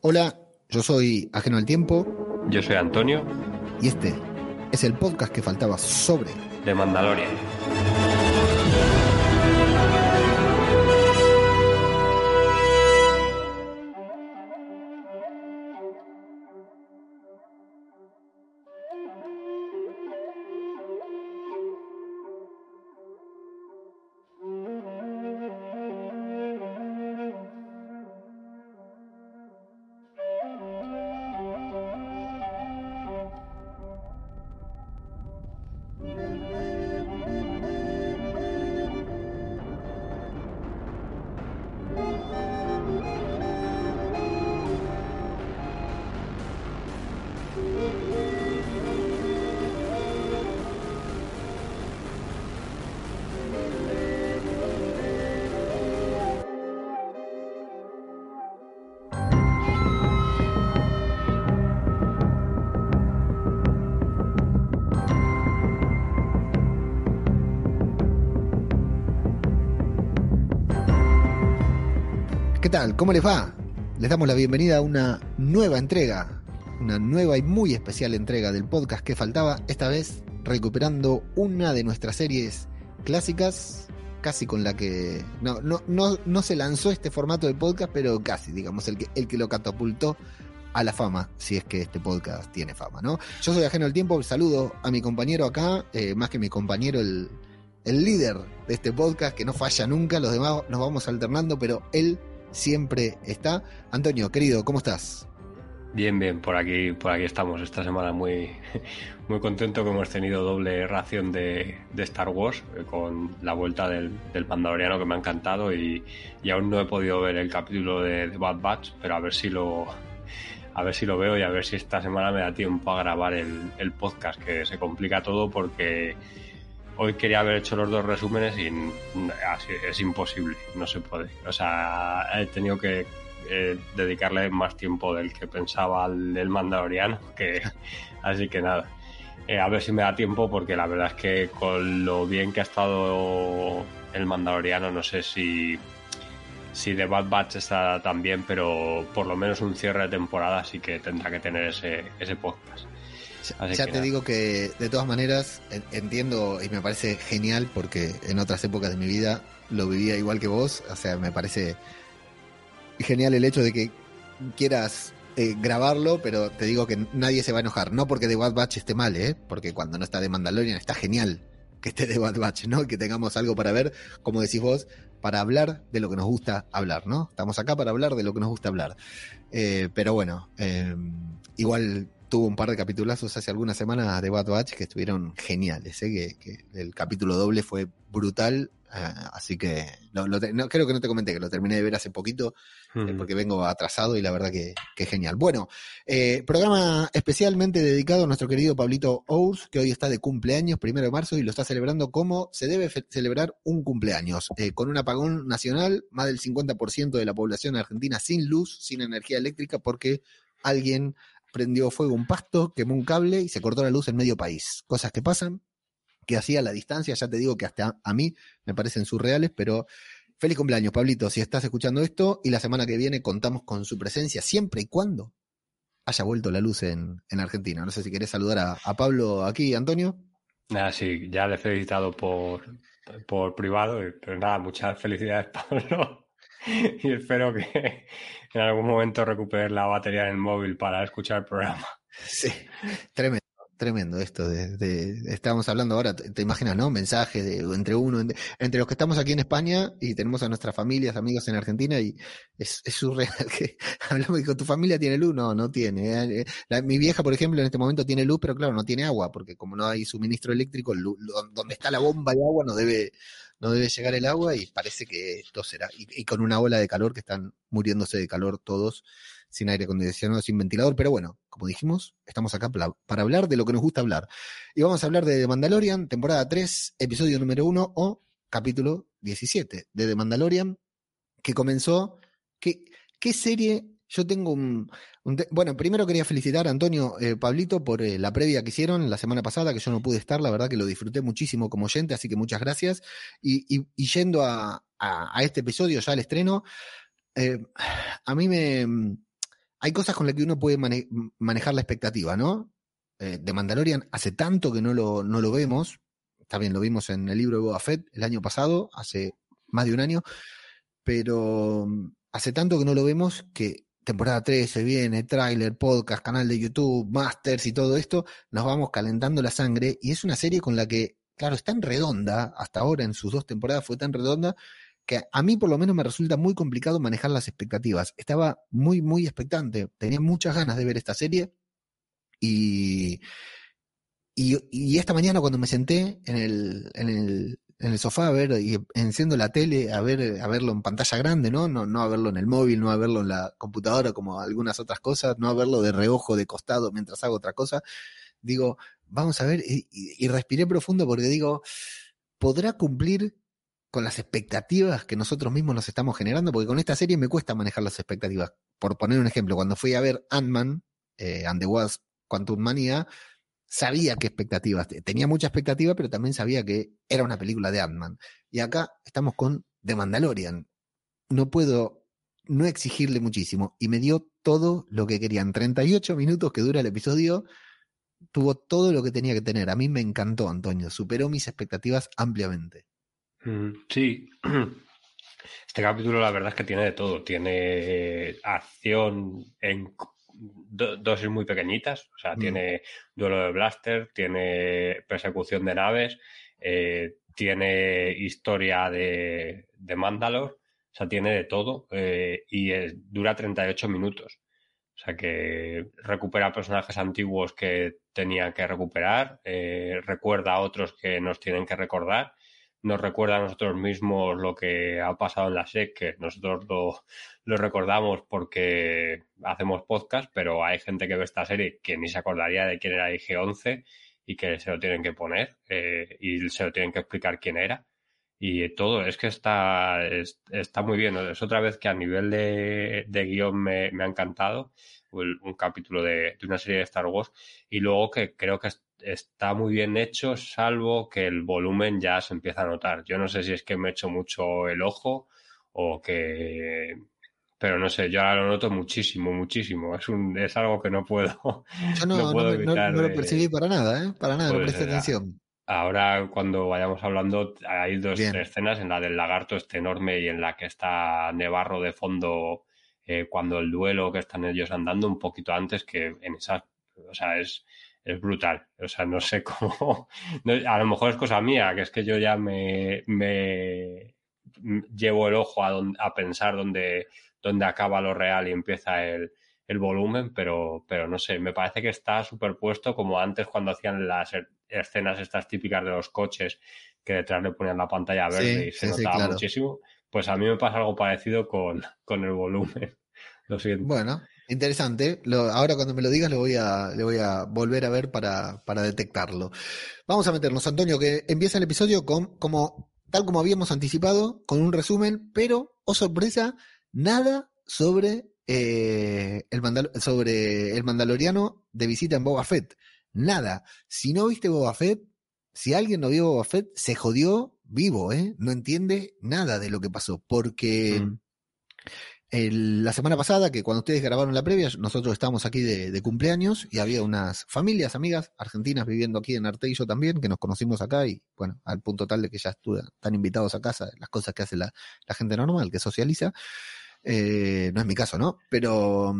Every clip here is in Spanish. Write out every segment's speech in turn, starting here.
Hola, yo soy Ajeno al Tiempo Yo soy Antonio, y este es el podcast que faltaba sobre de Mandalorian. ¿Cómo les va? Les damos la bienvenida a una nueva entrega, una nueva y muy especial entrega del podcast que faltaba, esta vez recuperando una de nuestras series clásicas, casi con la que no, no, no, no se lanzó este formato de podcast, pero casi, digamos, el que, el que lo catapultó a la fama, si es que este podcast tiene fama, ¿no? Yo soy ajeno al tiempo, saludo a mi compañero acá, eh, más que mi compañero, el, el líder de este podcast, que no falla nunca, los demás nos vamos alternando, pero él siempre está. Antonio, querido, ¿cómo estás? Bien, bien, por aquí, por aquí estamos esta semana muy, muy contento que hemos tenido doble ración de, Star Wars eh, con la vuelta del, del que me ha encantado y, aún no he podido ver el capítulo de, Bad Batch, pero a ver si lo a ver si lo veo y a ver si esta semana me da tiempo a grabar el podcast, que se complica todo porque hoy quería haber hecho los dos resúmenes y es imposible, no se puede. O sea, he tenido que eh, dedicarle más tiempo del que pensaba al Mandaloriano, que así que nada. Eh, a ver si me da tiempo porque la verdad es que con lo bien que ha estado el Mandaloriano, no sé si si The Bad Batch está tan bien, pero por lo menos un cierre de temporada sí que tendrá que tener ese, ese podcast. Ya, Así ya que te nada. digo que de todas maneras en- entiendo y me parece genial porque en otras épocas de mi vida lo vivía igual que vos, o sea, me parece genial el hecho de que quieras eh, grabarlo, pero te digo que nadie se va a enojar, no porque The Bad Batch esté mal, ¿eh? porque cuando no está de Mandalorian está genial que esté The Bad Batch, ¿no? Que tengamos algo para ver, como decís vos, para hablar de lo que nos gusta hablar, ¿no? Estamos acá para hablar de lo que nos gusta hablar. Eh, pero bueno, eh, igual tuvo un par de capitulazos hace algunas semanas de Bad Batch que estuvieron geniales, ¿eh? que, que el capítulo doble fue brutal, eh, así que lo- lo te- no, creo que no te comenté que lo terminé de ver hace poquito eh, porque vengo atrasado y la verdad que, que genial. Bueno, eh, programa especialmente dedicado a nuestro querido Pablito Ous, que hoy está de cumpleaños, primero de marzo, y lo está celebrando como se debe celebrar un cumpleaños, con un apagón nacional, más del 50% de la población argentina sin luz, sin energía eléctrica, porque alguien prendió fuego un pasto, quemó un cable y se cortó la luz en medio país. Cosas que pasan, que hacía la distancia, ya te digo que hasta a mí me parecen surreales, pero feliz cumpleaños, Pablito, si estás escuchando esto, y la semana que viene contamos con su presencia siempre y cuando haya vuelto la luz en, en Argentina. No sé si querés saludar a, a Pablo aquí, Antonio. Nada, sí, ya le he felicitado por, por privado, y- pero nada, muchas felicidades, Pablo. Y espero que en algún momento recuperes la batería del móvil para escuchar el programa. Sí, tremendo, tremendo esto. De, de- estábamos hablando ahora, te, imaginas, ¿no? Mensajes de, entre uno, entre, los que estamos aquí en España y tenemos a nuestras familias, amigos en Argentina y es, es surreal que hablamos con tu familia tiene luz, no, no tiene. Eh, la- mi vieja, por ejemplo, en este momento tiene luz, pero claro, no tiene agua, porque como no hay suministro eléctrico, lu- lu- donde está la bomba de agua no debe, no debe llegar el agua y parece que esto será. Y, con una ola de calor que están muriéndose de calor todos, sin aire acondicionado, sin ventilador. Pero bueno, como dijimos, estamos acá para hablar de lo que nos gusta hablar. Y vamos a hablar de The Mandalorian, temporada 3, episodio número 1 o capítulo 17 de The Mandalorian, que comenzó. ¿Qué, qué serie? Yo tengo un, bueno, primero quería felicitar a Antonio eh, Pablito por eh, la previa que hicieron la semana pasada, que yo no pude estar, la verdad que lo disfruté muchísimo como oyente, así que muchas gracias. Y, yendo a, este episodio, ya al estreno, eh, a mí me... Hay cosas con las que uno puede manejar la expectativa, ¿no? de Mandalorian hace tanto que no lo, no lo vemos, también lo vimos en el libro de Boba Fett el año pasado, hace más de un año, pero mm, hace tanto que no lo vemos que temporada 3 se viene, tráiler, podcast, canal de YouTube, masters y todo esto, nos vamos calentando la sangre y es una serie con la que, claro, es tan redonda, hasta ahora en sus dos temporadas fue tan redonda, que a mí por lo menos me resulta muy complicado manejar las expectativas. Estaba muy, muy expectante, tenía muchas ganas de ver esta serie y, y, esta mañana cuando me senté en el, en el, en el sofá a ver y enciendo la tele a ver a verlo en pantalla grande, ¿no? No, no a verlo en el móvil, no a verlo en la computadora como algunas otras cosas, no a verlo de reojo, de costado mientras hago otra cosa. Digo, vamos a ver, y, respiré profundo porque digo, ¿podrá cumplir con las expectativas que nosotros mismos nos estamos generando? Porque con esta serie me cuesta manejar las expectativas. Por poner un ejemplo, cuando fui a ver Ant-Man eh, Quantum Mania, sabía qué expectativas, tenía mucha expectativa, pero también sabía que era una película de Ant-Man. Y acá estamos con The Mandalorian. No puedo no exigirle muchísimo. Y me dio todo lo que querían. 38 minutos que dura el episodio, tuvo todo lo que tenía que tener. A mí me encantó, Antonio. Superó mis expectativas ampliamente. Mm, sí. Este capítulo la verdad es que tiene de todo. Tiene acción en dosis muy pequeñitas, o sea, mm. tiene duelo de blaster, tiene persecución de naves, eh, tiene historia de, de Mandalore, o sea, tiene de todo eh, y dura 38 minutos. O sea que recupera personajes antiguos que tenía que recuperar, eh, recuerda a otros que nos tienen que recordar nos recuerda a nosotros mismos lo que ha pasado en la SEC, que nosotros lo, recordamos porque hacemos podcast, pero hay gente que ve esta serie que ni se acordaría de quién era IG-11 y que se lo tienen que poner eh, y se lo tienen que explicar quién era. Y todo, es que está, está muy bien. Es otra vez que a nivel de, de guion me, me, ha encantado un capítulo de, de, una serie de Star Wars. Y luego que creo que está muy bien hecho, salvo que el volumen ya se empieza a notar. Yo no sé si es que me he hecho mucho el ojo o que... Pero no sé, yo ahora lo noto muchísimo, muchísimo. Es, un, es algo que no puedo. Yo no, no, lo percibí para nada, ¿eh? Para nada, no presté atención. Ahora, cuando vayamos hablando, hay dos escenas: en la del lagarto este enorme y en la que está Nevarro de fondo, eh, cuando el duelo que están ellos andando, un poquito antes, que en esas. O sea, es, es brutal. O sea, no sé cómo. a lo mejor es cosa mía, que es que yo ya me, me llevo el ojo a, a pensar dónde, dónde acaba lo real y empieza el, el volumen, pero, pero no sé, me parece que está superpuesto como antes cuando hacían las escenas estas típicas de los coches que detrás le ponían la pantalla verde y se notaba muchísimo. Pues a mí me pasa algo parecido con, con el volumen. Lo siento. Bueno, Interesante. ahora cuando me lo digas le voy a, le voy a volver a ver para, para detectarlo. Vamos a meternos, Antonio, que empieza el episodio con, como, tal como habíamos anticipado, con un resumen, pero, oh sorpresa, nada sobre, eh, el, sobre el mandaloriano de visita en Boba Fett. Nada. Si no viste Boba Fett, si alguien no vio Boba Fett, se jodió vivo, ¿eh? No entiende nada de lo que pasó, porque... Mm la semana pasada, que cuando ustedes grabaron la previa, nosotros estábamos aquí de, cumpleaños y había unas familias, amigas argentinas viviendo aquí en Arteillo también, que nos conocimos acá y bueno, al punto tal de que ya están invitados a casa, las cosas que hace la, gente normal, que socializa. Eh, no es mi caso, ¿no? Pero...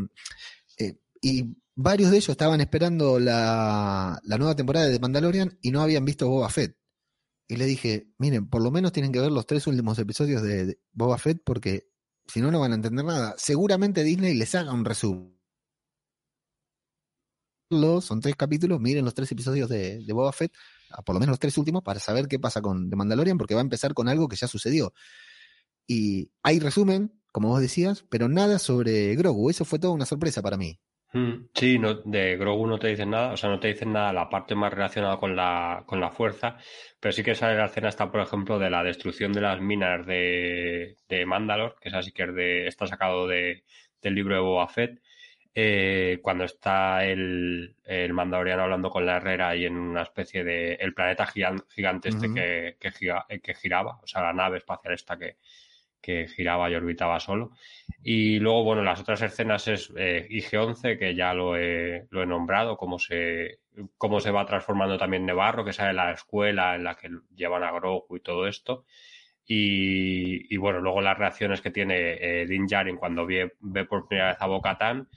Eh, y varios de ellos estaban esperando la, la nueva temporada de Mandalorian y no habían visto Boba Fett. Y le dije, miren, por lo menos tienen que ver los tres últimos episodios de Boba Fett porque si no, no van a entender nada. Seguramente Disney les haga un resumen. Son tres capítulos, miren los tres episodios de, Boba Fett a por lo menos los tres últimos, para saber qué pasa con The Mandalorian, porque va a empezar con algo que ya sucedió. Y hay resumen, como vos decías, pero nada sobre Grogu. Eso fue toda una sorpresa para mí. Mm, sí, no, de Grogu no te dicen nada, o sea, no te dicen nada la parte más relacionada con la, con la fuerza, pero sí que sale la escena está, por ejemplo, de la destrucción de las minas de, de Mandalor, que es así que es de, está sacado de, del libro de Boba Fett, eh, cuando está el, el Mandaloriano hablando con la Herrera y en una especie de el planeta gigante este que, que, que giraba, o sea, la nave espacial esta que, que giraba y orbitaba solo. Y luego, bueno, las otras escenas es eh, IG-11, que ya lo he, lo he nombrado, cómo se, cómo se va transformando también Nevarro, que sale la escuela en la que llevan a Grogu y todo esto. Y, y bueno, luego las reacciones que tiene eh, Din Djarin cuando ve, ve, por primera vez a Bo-Katan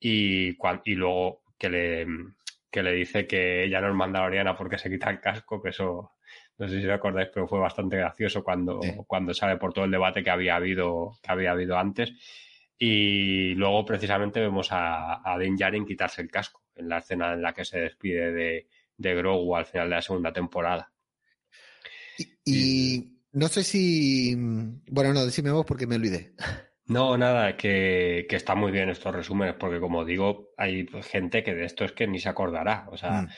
y, y luego que le, que le dice que ella no es mandaloriana porque se quita el casco, que eso no sé si os acordáis, pero fue bastante gracioso cuando, cuando sale por todo el debate que había habido, que había habido antes. Y luego precisamente vemos a, a Din Djarin quitarse el casco en la escena en la que se despide de, de Grogu al final de la segunda temporada. Y, no sé si... Bueno, no, decime vos porque me olvidé. No, nada, que, que está muy bien estos resúmenes, porque como digo, hay gente que de esto es que ni se acordará. O sea, mm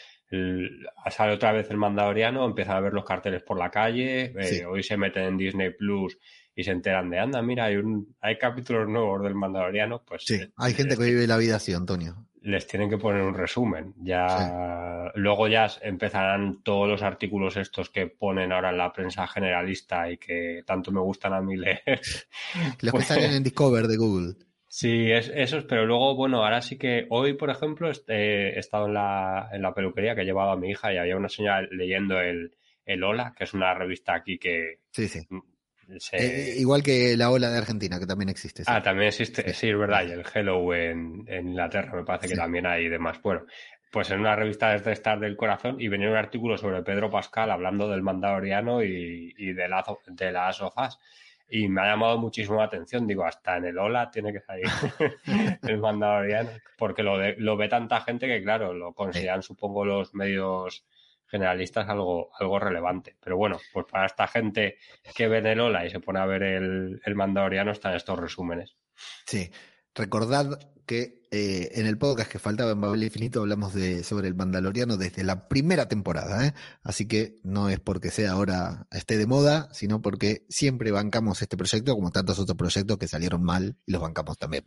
sale otra vez el Mandaloriano, empiezan a ver los carteles por la calle, eh, hoy se meten en Disney Plus y se enteran de, anda, mira, hay, un, hay capítulos nuevos del Mandaloriano, pues... Sí, hay gente que vive la vida así, Antonio. Les tienen que poner un resumen. Ya luego ya empezarán todos los artículos estos que ponen ahora en la prensa generalista y que tanto me gustan a mí leer. Los que salen en Discover de Google. Sí, es, eso, pero luego, bueno, ahora sí que hoy, por ejemplo, he estado en la, en la peluquería que he llevado a mi hija y había una señora leyendo el, el Hola, que es una revista aquí que... Sí, sí. Eh, igual que la Ola de Argentina, que también existe. Ah, también existe, sí. es verdad, y el Hello en, en Inglaterra me parece que también hay demás. Bueno, pues en una revista desde Estar del Corazón y venía un artículo sobre Pedro Pascal hablando del mandaloriano y, y de, la, de las sofás y me ha llamado muchísimo la atención. Digo, hasta en el Ola tiene que salir el mandaloriano, porque lo, lo ve tanta gente que, claro, lo consideran, supongo, los medios generalistas algo, algo relevante. Pero bueno, pues para esta gente que ve en el Ola y se pone a ver el, el mandaloriano están estos resúmenes. Sí, recordad que eh, en el podcast que faltaba en Babel Infinito hablamos de, sobre el Mandaloriano desde la primera temporada, ¿eh? así que no es porque sea ahora esté de moda, sino porque siempre bancamos este proyecto como tantos otros proyectos que salieron mal y los bancamos también.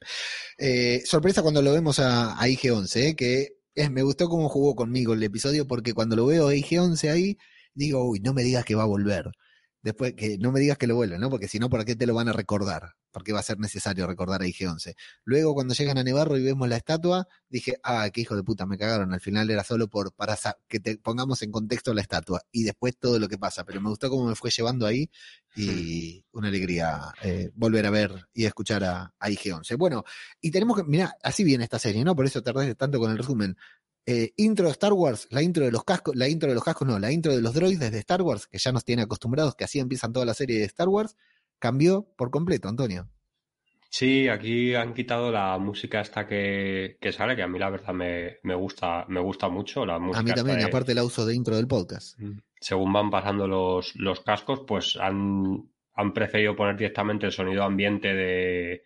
Eh, sorpresa cuando lo vemos a, a IG-11, ¿eh? que es, me gustó cómo jugó conmigo el episodio porque cuando lo veo a IG-11 ahí, digo, uy, no me digas que va a volver después que no me digas que lo vuelven, ¿no? Porque si no, ¿por qué te lo van a recordar? Porque va a ser necesario recordar a IG-11. Luego, cuando llegan a Nevarro y vemos la estatua, dije, ah, qué hijo de puta, me cagaron. Al final era solo por para que te pongamos en contexto la estatua y después todo lo que pasa. Pero me gustó cómo me fue llevando ahí y una alegría eh, volver a ver y escuchar a, a IG-11. Bueno, y tenemos que, mira, así viene esta serie, ¿no? Por eso tardé tanto con el resumen. Eh, intro de Star Wars, la intro de los cascos, la intro de los cascos no, la intro de los droides de Star Wars, que ya nos tiene acostumbrados, que así empiezan toda la serie de Star Wars, cambió por completo, Antonio. Sí, aquí han quitado la música esta que, que sale, que a mí la verdad me, me, gusta, me gusta mucho. La música a mí también, y aparte la uso de intro del podcast. Mm. Según van pasando los, los cascos, pues han, han preferido poner directamente el sonido ambiente de,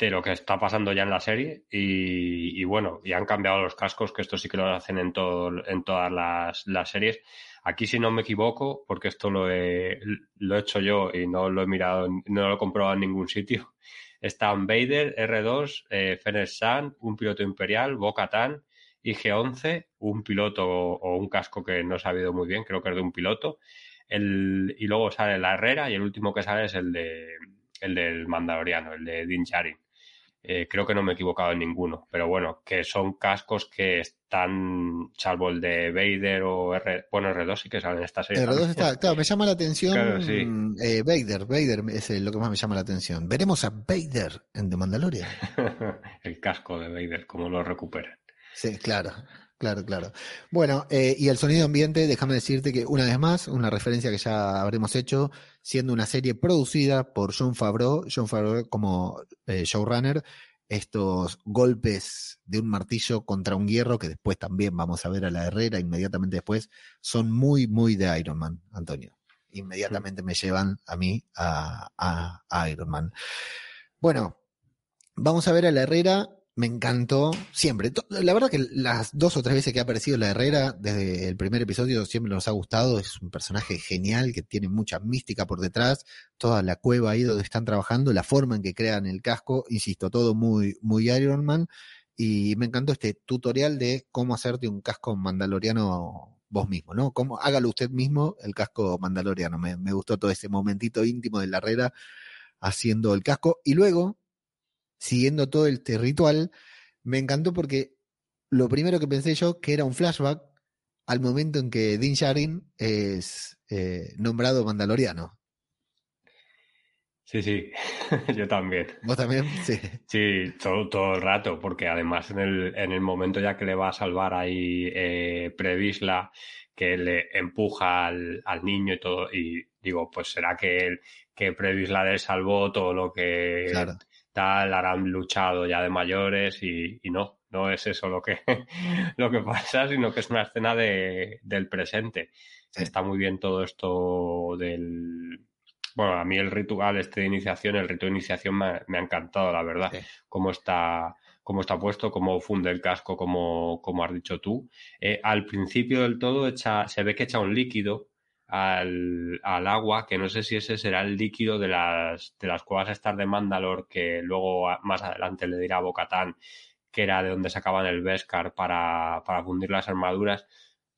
de lo que está pasando ya en la serie y, bueno, y han cambiado los cascos, que esto sí que lo hacen en, todo, en todas las, las series. Aquí, si no me equivoco, porque esto lo he, lo he hecho yo y no lo he mirado, no lo he comprobado en ningún sitio, están Vader, R2, eh, Fenner Sun, un piloto imperial, Bo-Katan, IG-11, un piloto o un casco que no he sabido muy bien, creo que es de un piloto, el, y luego sale la Herrera y el último que sale es el de el del Mandaloriano, el de Din Djarin. Eh, creo que no me he equivocado en ninguno, pero bueno, que son cascos que están, salvo el de Vader o R, bueno, R2 sí que salen en esta serie. R2 está, claro, me llama la atención eh, Vader, Vader es lo que más me llama la atención. Veremos a Vader en The Mandalorian. el casco de Vader, cómo lo recuperan. Sí, claro. Claro, claro. Bueno, eh, y el sonido ambiente, déjame decirte que una vez más, una referencia que ya habremos hecho, siendo una serie producida por John Favreau, John Favreau como eh, showrunner, estos golpes de un martillo contra un hierro, que después también vamos a ver a la Herrera inmediatamente después, son muy, muy de Iron Man, Antonio. Inmediatamente me llevan a mí a, a Iron Man. Bueno, vamos a ver a la Herrera me encantó siempre. La verdad que las dos o tres veces que ha aparecido la Herrera, desde el primer episodio, siempre nos ha gustado. Es un personaje genial que tiene mucha mística por detrás. Toda la cueva ahí donde están trabajando, la forma en que crean el casco, insisto, todo muy, muy Iron Man. Y me encantó este tutorial de cómo hacerte un casco mandaloriano vos mismo, ¿no? Cómo, hágalo usted mismo el casco mandaloriano. Me, me gustó todo ese momentito íntimo de la Herrera haciendo el casco. Y luego, siguiendo todo este ritual, me encantó porque lo primero que pensé yo que era un flashback al momento en que Din Djarin es eh, nombrado mandaloriano. Sí, sí, yo también. ¿Vos también? Sí. Sí, todo, todo el rato, porque además en el, en el momento ya que le va a salvar ahí eh, Previsla, que le empuja al, al, niño y todo, y digo, pues será que, que Previsla le salvó todo lo que claro tal, harán luchado ya de mayores y, no, no es eso lo que, lo que pasa, sino que es una escena de, del presente. Está muy bien todo esto del... Bueno, a mí el ritual este de iniciación, el rito de iniciación me, ha encantado, la verdad. Cómo está cómo está puesto, cómo funde el casco, como, como has dicho tú. Eh, al principio del todo echa, se ve que echa un líquido al, al, agua, que no sé si ese será el líquido de las, de las cuevas estas de Mandalor, que luego más adelante le dirá Bocatán, que era de donde sacaban el Beskar para, para fundir las armaduras.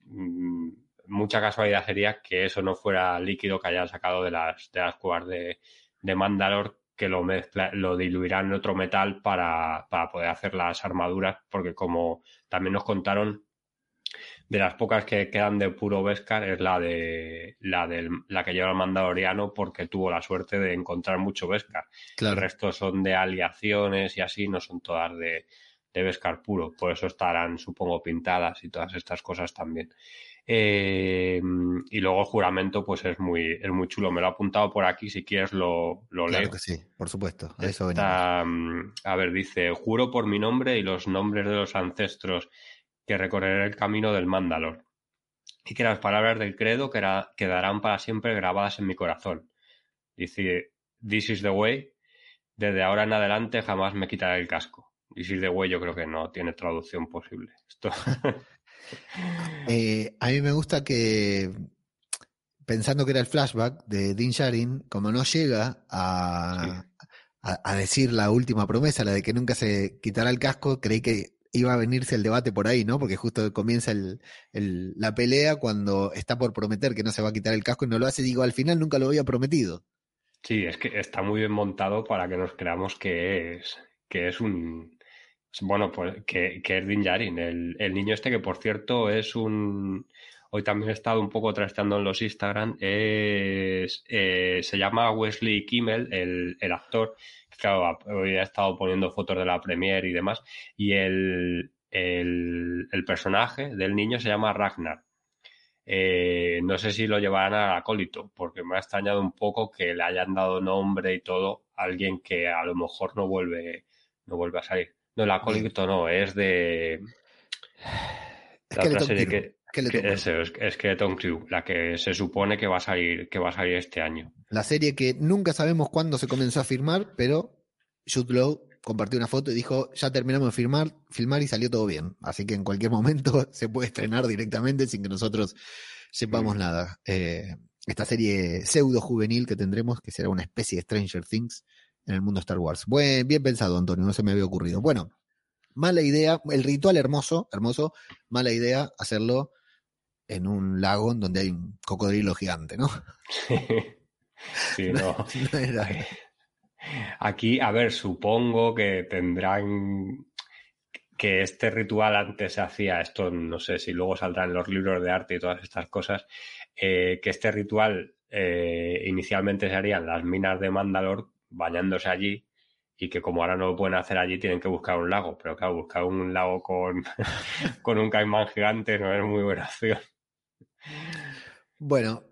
Mm, mucha casualidad sería que eso no fuera líquido que hayan sacado de las, de las cuevas de, de Mandalor, que lo, mezcla, lo diluirán en otro metal para, para poder hacer las armaduras, porque como también nos contaron, de las pocas que quedan de puro Beskar es la de la la que lleva el Mandaloriano porque tuvo la suerte de encontrar mucho Beskar. El resto son de aliaciones y así, no son todas de, de Beskar puro. Por eso estarán, supongo, pintadas y todas estas cosas también. Eh, y luego el juramento, pues es muy, es muy chulo. Me lo he apuntado por aquí, si quieres lo, lo claro que sí, por supuesto. eso mm, a ver, dice, juro por mi nombre y los nombres de los ancestros que recorreré el camino del Mandalor, y que las palabras del credo quedarán para siempre grabadas en mi corazón. Dice, This is the way, desde ahora en adelante jamás me quitaré el casco. This is the way yo creo que no tiene traducción posible. Esto... Eh, a mí me gusta que, pensando que era el flashback de Din Sharin, como no llega a, a, decir la última promesa, la de que nunca se quitará el casco, creí que iba a venirse el debate por ahí, ¿no? Porque justo comienza el, la pelea cuando está por prometer que no se va a quitar el casco y no lo hace. Digo, al final nunca lo había prometido. Sí, es que está muy bien montado para que nos creamos que es, que es un. Bueno, pues que, que es Din Djarin, el, el niño este que por cierto es un. Hoy también he estado un poco trasteando en los Instagram. Es, eh, se llama Wesley Kimmel, el, el actor, claro, hoy he estado poniendo fotos de la premiere y demás, y el, el, personaje del niño se llama Ragnar. Eh, no sé si lo llevarán al acólito, porque me ha extrañado un poco que le hayan dado nombre y todo a alguien que a lo mejor no vuelve, no vuelve a salir. No, el acólito no, es de la otra serie que, es, que Tom Crew, la que se supone que va a salir, que va a salir este año. La serie que nunca sabemos cuándo se comenzó a firmar, pero Jude Law compartió una foto y dijo, ya terminamos de firmar, filmar y salió todo bien. Así que en cualquier momento se puede estrenar directamente sin que nosotros sepamos mm. nada. Eh, esta serie pseudo juvenil que tendremos, que será una especie de Stranger Things en el mundo Star Wars. Buen, bien pensado, Antonio, no se me había ocurrido. Bueno, mala idea, el ritual hermoso, hermoso, mala idea hacerlo en un lago en donde hay un cocodrilo gigante, ¿no? Sí, no. Aquí, a ver, supongo que tendrán que este ritual antes se hacía, esto no sé si luego saldrá en los libros de arte y todas estas cosas, eh, que este ritual eh, inicialmente se harían las minas de Mandalor bañándose allí y que como ahora no lo pueden hacer allí tienen que buscar un lago, pero claro, buscar un lago con, con un caimán gigante no es muy buena opción. Bueno,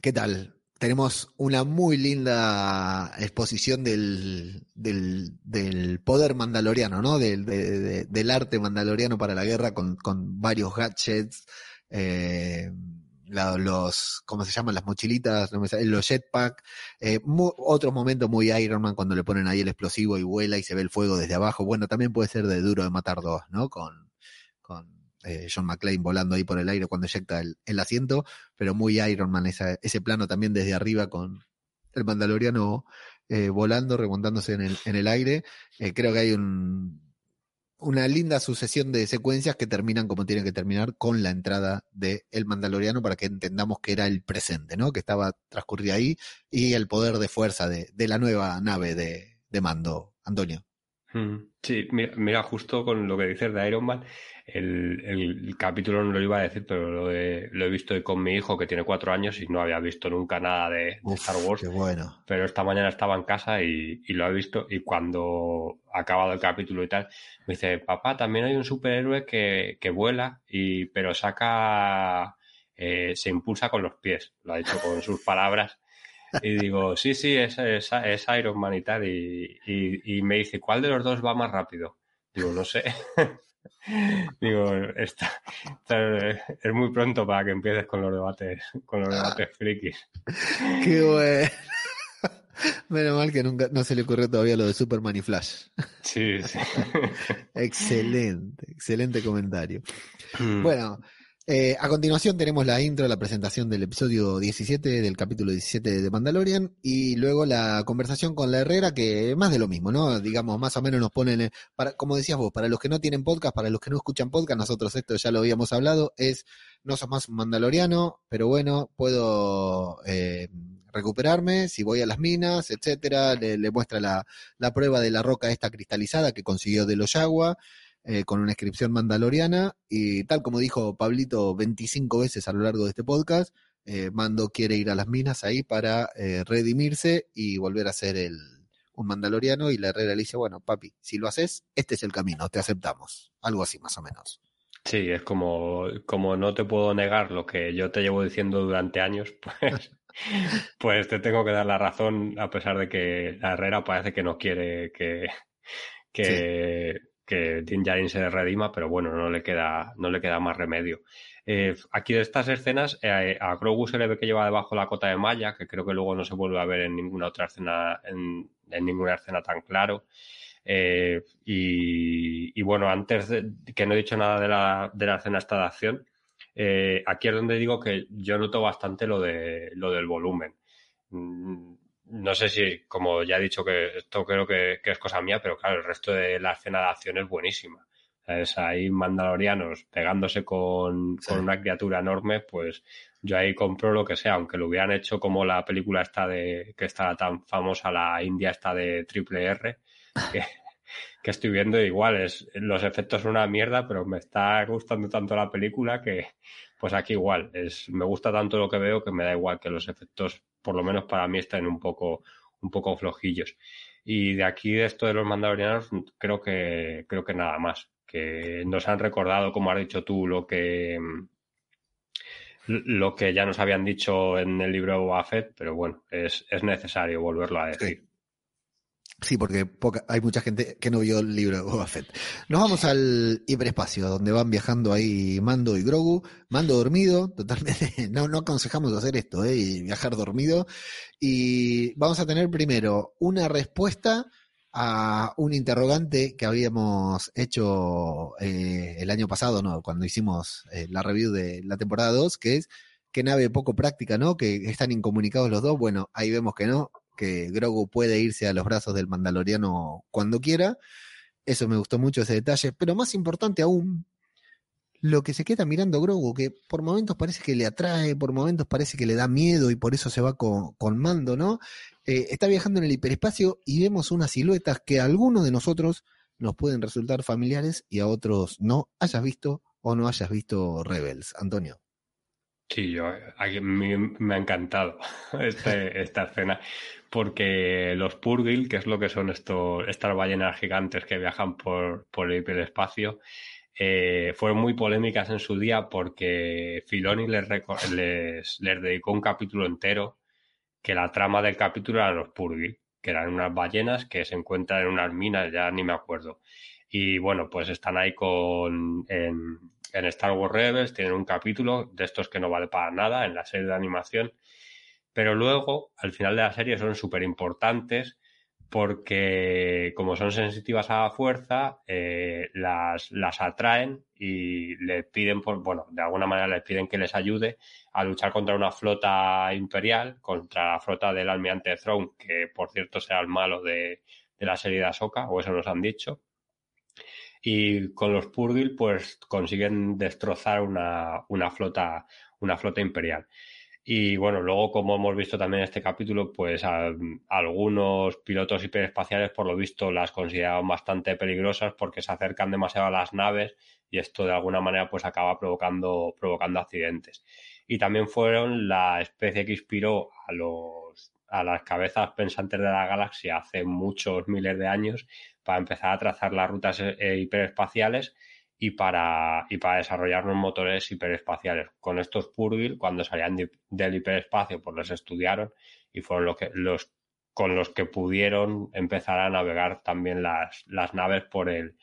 ¿qué tal? tenemos una muy linda exposición del, del, poder mandaloriano, ¿no? Del, arte mandaloriano para la guerra con, varios gadgets, eh, los, ¿cómo se llaman? Las mochilitas, los jetpack, eh, otros momentos muy Iron Man cuando le ponen ahí el explosivo y vuela y se ve el fuego desde abajo. Bueno, también puede ser de duro de matar dos, ¿no? Con eh, John McClane volando ahí por el aire cuando eyecta el, el asiento, pero muy Iron Man ese plano también desde arriba con el mandaloriano eh, volando, remontándose en el, en el aire. Eh, creo que hay un, una linda sucesión de secuencias que terminan como tienen que terminar con la entrada de El Mandaloriano para que entendamos que era el presente, ¿no? Que estaba transcurrido ahí y el poder de fuerza de, de la nueva nave de, de mando, Antonio. Mm, sí, mira, mira, justo con lo que dices de Iron Man, el, el, capítulo no lo iba a decir, pero lo he, lo he visto con mi hijo que tiene cuatro años y no había visto nunca nada de, Star Wars. Qué bueno. Pero esta mañana estaba en casa y, y, lo he visto y cuando ha acabado el capítulo y tal, me dice, papá, también hay un superhéroe que, que vuela, y, pero saca, eh, se impulsa con los pies, lo ha dicho con sus palabras. Y digo, sí, sí, es, es, es Iron Man y tal. Y, y, y me dice, ¿cuál de los dos va más rápido? Digo, no sé. Digo, está, es muy pronto para que empieces con los debates, con los debates frikis. Qué bueno. Menos mal que nunca no se le ocurrió todavía lo de Superman y Flash. Sí, sí. excelente, excelente comentario. Mm. Bueno, eh, a continuación tenemos la intro, la presentación del episodio 17 del capítulo 17 de Mandalorian y luego la conversación con la Herrera que más de lo mismo, ¿no? Digamos, más o menos nos ponen, para, como decías vos, para los que no tienen podcast, para los que no escuchan podcast, nosotros esto ya lo habíamos hablado, es, no sos más mandaloriano, pero bueno, puedo eh, recuperarme si voy a las minas, etcétera, le, le muestra la, la, prueba de la roca esta cristalizada que consiguió de los Yagua. Eh, con una inscripción mandaloriana y tal como dijo Pablito 25 veces a lo largo de este podcast, eh, Mando quiere ir a las minas ahí para eh, redimirse y volver a ser el, un mandaloriano y la herrera le dice, bueno, papi, si lo haces, este es el camino, te aceptamos. Algo así más o menos. Sí, es como, como no te puedo negar lo que yo te llevo diciendo durante años, pues, pues te tengo que dar la razón a pesar de que la herrera parece que no quiere que, que, que Din Djarin se redima, pero bueno, no le queda, no le queda más remedio. Eh, aquí de estas escenas, eh, a Grogu se le ve que lleva debajo la cota de malla, que creo que luego no se vuelve a ver en ninguna otra escena, en, ninguna escena tan claro. Eh, y, bueno, antes de, que no he dicho nada de la, de la escena esta de acción, aquí es donde digo que yo noto bastante lo, de, lo del volumen. Mm, no sé si, como ya he dicho, que esto creo que, es cosa mía, pero claro, el resto de la escena de acción es buenísima. ¿Sabes? Ahí mandalorianos pegándose con, con, una criatura enorme, pues yo ahí compro lo que sea, aunque lo hubieran hecho como la película esta de, que está tan famosa, la India está de Triple R, que, que estoy viendo igual, es, los efectos son una mierda, pero me está gustando tanto la película que, pues aquí igual, es, me gusta tanto lo que veo que me da igual que los efectos por lo menos para mí están un poco, un poco flojillos. Y de aquí, de esto de los mandalorianos, creo que, creo que nada más. Que nos han recordado, como has dicho tú, lo que, lo que ya nos habían dicho en el libro de pero bueno, es, es necesario volverlo a decir. Sí, porque hay mucha gente que no vio el libro de Boba Fett. Nos vamos al hiperespacio, donde van viajando ahí Mando y Grogu. Mando dormido, totalmente. No, no aconsejamos hacer esto, ¿eh? Viajar dormido. Y vamos a tener primero una respuesta a un interrogante que habíamos hecho eh, el año pasado, ¿no? Cuando hicimos eh, la review de la temporada 2, que es qué nave poco práctica, ¿no? Que están incomunicados los dos. Bueno, ahí vemos que no que Grogu puede irse a los brazos del Mandaloriano cuando quiera. Eso me gustó mucho ese detalle. Pero más importante aún, lo que se queda mirando Grogu, que por momentos parece que le atrae, por momentos parece que le da miedo y por eso se va con, Mando, ¿no? Eh, está viajando en el hiperespacio y vemos unas siluetas que a algunos de nosotros nos pueden resultar familiares y a otros no hayas visto o no hayas visto Rebels. Antonio. Sí, yo, me, me ha encantado este, esta escena porque los Purgil, que es lo que son estos, estas ballenas gigantes que viajan por, por el hiperespacio, eh, fueron muy polémicas en su día porque Filoni les, les, dedicó un capítulo entero que la trama del capítulo eran los Purgil, que eran unas ballenas que se encuentran en unas minas, ya ni me acuerdo. Y bueno, pues están ahí con en Star Wars Rebels, tienen un capítulo de estos que no vale para nada en la serie de animación, pero luego, al final de la serie, son súper importantes porque como son sensitivas a la fuerza, eh, las, las, atraen y le piden, por, bueno, de alguna manera les piden que les ayude a luchar contra una flota imperial, contra la flota del almirante Throne, que por cierto será el malo de, de la serie de Ahsoka, o eso nos han dicho. Y con los Purgil, pues consiguen destrozar una, una flota, una flota imperial. Y bueno, luego, como hemos visto también en este capítulo, pues algunos pilotos hiperespaciales, por lo visto, las consideraban bastante peligrosas porque se acercan demasiado a las naves y esto de alguna manera pues acaba provocando, provocando accidentes. Y también fueron la especie que inspiró a los a las cabezas pensantes de la galaxia hace muchos miles de años para empezar a trazar las rutas eh, hiperespaciales y para, y para desarrollar unos motores hiperespaciales. Con estos Purgil, cuando salían del hiperespacio, pues los estudiaron y fueron los, que, los con los que pudieron empezar a navegar también las, las naves por el,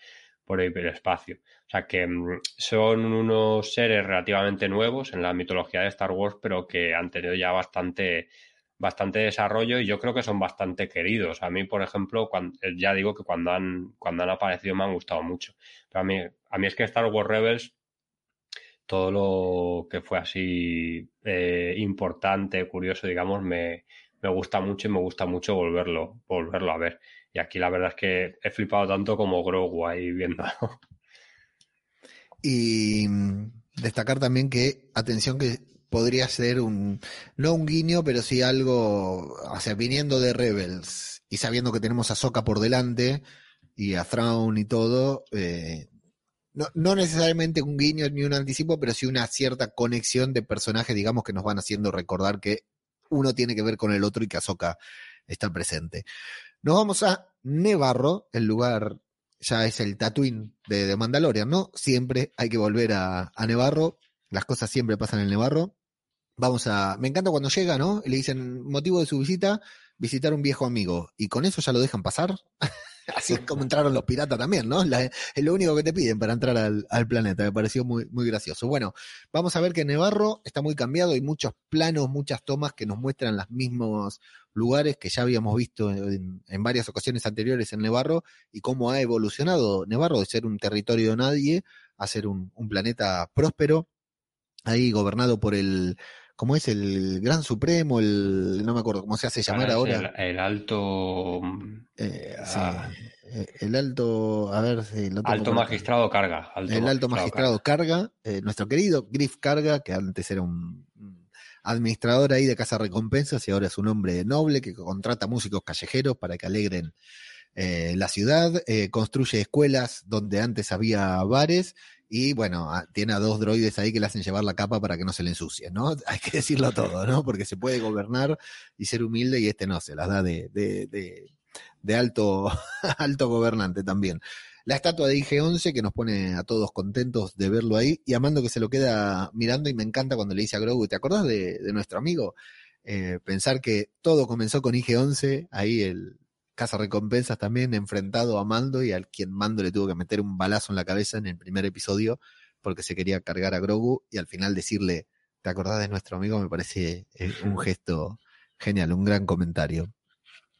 por el hiperespacio. O sea que mm, son unos seres relativamente nuevos en la mitología de Star Wars, pero que han tenido ya bastante, bastante desarrollo y yo creo que son bastante queridos. A mí, por ejemplo, cuando, ya digo que cuando han, cuando han aparecido me han gustado mucho. Pero a mí, a mí es que Star Wars Rebels, todo lo que fue así eh, importante, curioso, digamos, me, me, gusta mucho y me gusta mucho volverlo, volverlo a ver. Y aquí la verdad es que he flipado tanto como Grogu ahí viendo. Y mm, destacar también que, atención que podría ser un, no un guiño, pero sí algo, o sea, viniendo de Rebels y sabiendo que tenemos a Soka por delante y a Thrawn y todo, eh, no, no, necesariamente un guiño ni un anticipo, pero sí una cierta conexión de personajes, digamos, que nos van haciendo recordar que uno tiene que ver con el otro y que Ahsoka está presente. Nos vamos a Nevarro, el lugar ya es el Tatooine de, de Mandalorian, ¿no? Siempre hay que volver a, a Nevarro, las cosas siempre pasan en Nevarro. Vamos a. Me encanta cuando llega, ¿no? Le dicen motivo de su visita, visitar un viejo amigo. Y con eso ya lo dejan pasar. Así como entraron los piratas también, ¿no? es lo único que te piden para entrar al, planeta. Me pareció muy, muy gracioso. Bueno, vamos a ver que Nevarro está muy cambiado. Hay muchos planos, muchas tomas que nos muestran los mismos lugares que ya habíamos visto en, en varias ocasiones anteriores en Nevarro y cómo ha evolucionado Nevarro de ser un territorio de nadie a ser un, un planeta próspero, ahí gobernado por el ¿Cómo es el Gran Supremo? El, no me acuerdo cómo se hace llamar ahora. El, alto. Eh, ah. eh, el alto. A ver si Alto magistrado carga. el alto magistrado carga. Eh, nuestro querido Griff Carga, que antes era un administrador ahí de Casa Recompensas y ahora es un hombre noble que contrata músicos callejeros para que alegren la ciudad, construye escuelas donde antes había bares y bueno, tiene a dos droides ahí que le hacen llevar la capa para que no se le ensucie, ¿no? Hay que decirlo todo, ¿no? Porque se puede gobernar y ser humilde y este no, se las da de, de, alto, alto gobernante también. La estatua de IG-11 que nos pone a todos contentos de verlo ahí y Amando que se lo queda mirando y me encanta cuando le dice a Grogu, ¿te acordás de, de nuestro amigo? Eh, pensar que todo comenzó con IG-11, ahí el, Casa Recompensas también enfrentado a Mando y al quien Mando le tuvo que meter un balazo en la cabeza en el primer episodio porque se quería cargar a Grogu y al final decirle, ¿te acordás de nuestro amigo? Me parece eh, un gesto genial, un gran comentario.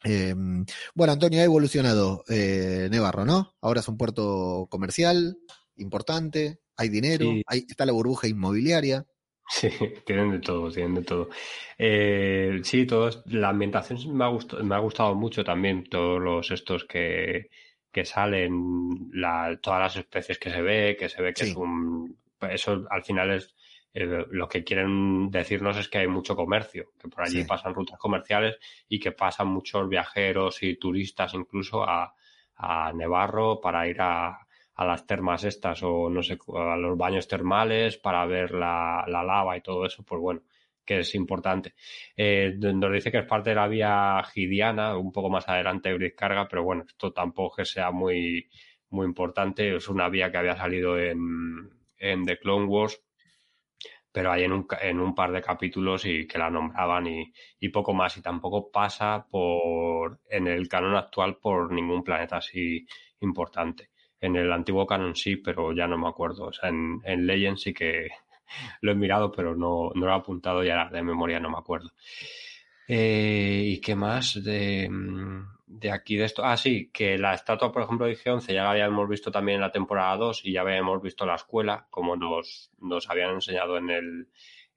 Em, bueno, Antonio, ha evolucionado eh, Nevarro, ¿no? Ahora es un puerto comercial importante, hay dinero, hay, está la burbuja inmobiliaria. Sí, tienen de todo, tienen de todo. Eh, sí, todos, la ambientación me ha, gustado, me ha gustado mucho también, todos los estos que, que salen, la, todas las especies que se ve, que se ve que es un... Eso al final es eh, lo que quieren decirnos es que hay mucho comercio, que por allí pasan rutas comerciales y que pasan muchos viajeros y turistas incluso a, a Nevarro para ir a, a las termas estas o no sé, a los baños termales para ver la, la lava y todo eso, pues bueno, que es importante. Eh, nos dice que es parte de la vía gidiana, un poco más adelante Carga, pero bueno, esto tampoco que sea muy, muy importante. Es una vía que había salido en, en The Clone Wars pero hay en un, en un par de capítulos y que la nombraban y, y, poco más. Y tampoco pasa por en el canon actual por ningún planeta así importante. En el antiguo canon sí, pero ya no me acuerdo. O sea, en, en Legends sí que lo he mirado, pero no, no lo he apuntado y ahora de memoria no me acuerdo. Eh, ¿Y qué más de, de, aquí de esto? Ah, sí, que la estatua, por ejemplo, de G11 ya la habíamos visto también en la temporada 2 y ya habíamos visto la escuela, como nos, nos habían enseñado en el,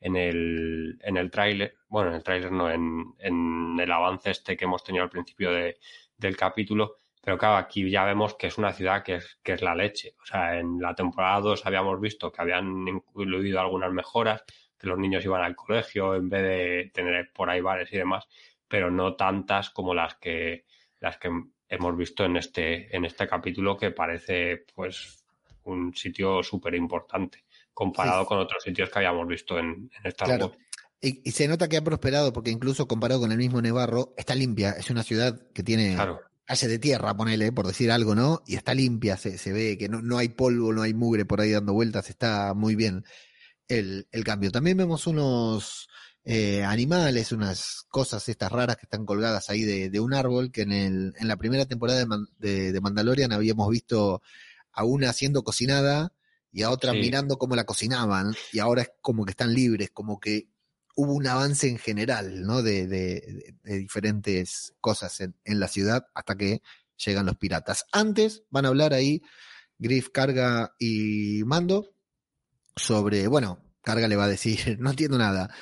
en el, en el tráiler, bueno, en el tráiler no, en, en el avance este que hemos tenido al principio de, del capítulo. Pero claro, aquí ya vemos que es una ciudad que es, que es la leche. O sea, en la temporada 2 habíamos visto que habían incluido algunas mejoras, que los niños iban al colegio en vez de tener por ahí bares y demás, pero no tantas como las que las que hemos visto en este en este capítulo que parece pues un sitio súper importante comparado con otros sitios que habíamos visto en, en Star claro. Y, y, se nota que ha prosperado porque incluso comparado con el mismo Nevarro, está limpia. Es una ciudad que tiene claro. Hace de tierra, ponele, por decir algo, ¿no? Y está limpia, se, se ve que no, no, hay polvo, no hay mugre por ahí dando vueltas, está muy bien el, el cambio. También vemos unos eh, animales, unas cosas estas raras que están colgadas ahí de, de un árbol, que en, el, en la primera temporada de, de, de, Mandalorian habíamos visto a una siendo cocinada y a otra sí. mirando cómo la cocinaban, y ahora es como que están libres, como que hubo un avance en general, ¿no? De, de, de diferentes cosas en, en, la ciudad hasta que llegan los piratas. Antes van a hablar ahí Griff, Carga y Mando sobre, bueno, Carga le va a decir, no entiendo nada.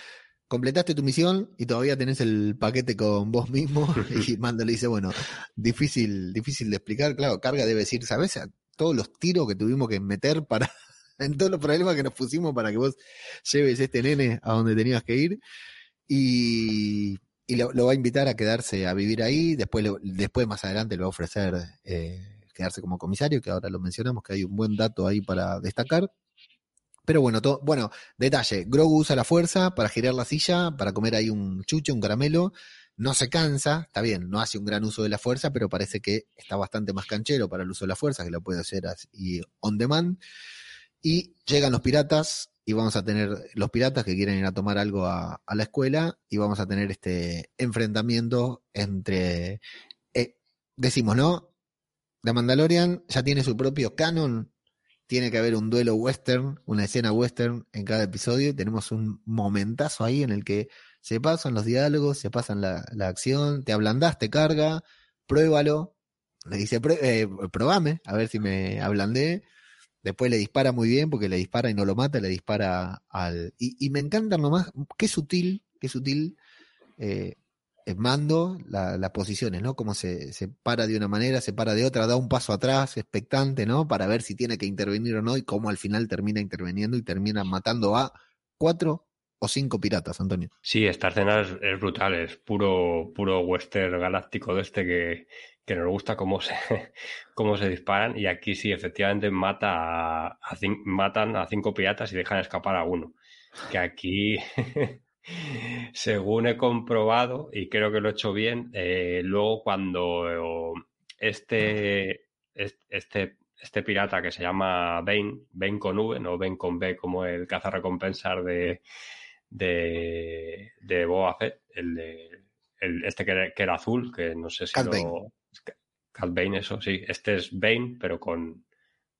Completaste tu misión y todavía tenés el paquete con vos mismo y Mando le dice, bueno, difícil, difícil de explicar. Claro, Carga debe decir, ¿sabes? Todos los tiros que tuvimos que meter para, en todos los problemas que nos pusimos para que vos lleves este nene a donde tenías que ir. Y, y lo, va a invitar a quedarse a vivir ahí. Después, después más adelante, le va a ofrecer eh, quedarse como comisario, que ahora lo mencionamos, que hay un buen dato ahí para destacar. Pero bueno, todo, bueno, detalle, Grogu usa la fuerza para girar la silla, para comer ahí un chuche, un caramelo, no se cansa, está bien, no hace un gran uso de la fuerza, pero parece que está bastante más canchero para el uso de la fuerza, que lo puede hacer así on demand. Y llegan los piratas, y vamos a tener los piratas que quieren ir a tomar algo a, la escuela, y vamos a tener este enfrentamiento entre, eh, decimos, ¿no? The Mandalorian ya tiene su propio canon, tiene que haber un duelo western, una escena western en cada episodio. Tenemos un momentazo ahí en el que se pasan los diálogos, se pasan la, la acción, te ablandás, te carga, pruébalo. Le dice, eh, probame, a ver si me ablandé. Después le dispara muy bien porque le dispara y no lo mata, le dispara al... Y, me encanta nomás, qué sutil, qué sutil eh, mando las la posiciones, ¿no? Cómo se, se, para de una manera, se para de otra, da un paso atrás, expectante, ¿no? Para ver si tiene que intervenir o no y cómo al final termina interviniendo y termina matando a cuatro o cinco piratas, Antonio. Sí, esta escena es, es brutal, es puro, puro western galáctico de este que, que nos gusta cómo se, cómo se disparan y aquí sí, efectivamente mata a, matan a cinco piratas y dejan escapar a uno. Que aquí según he comprobado, y creo que lo he hecho bien, eh, luego cuando este, este, este pirata que se llama Bane, Bane con V, no Bane con B, como el cazarrecompensar de, de, de Boba Fett, el de, el, este que, era azul, que no sé si lo... Cat Bane, eso sí. Este es Bane, pero con,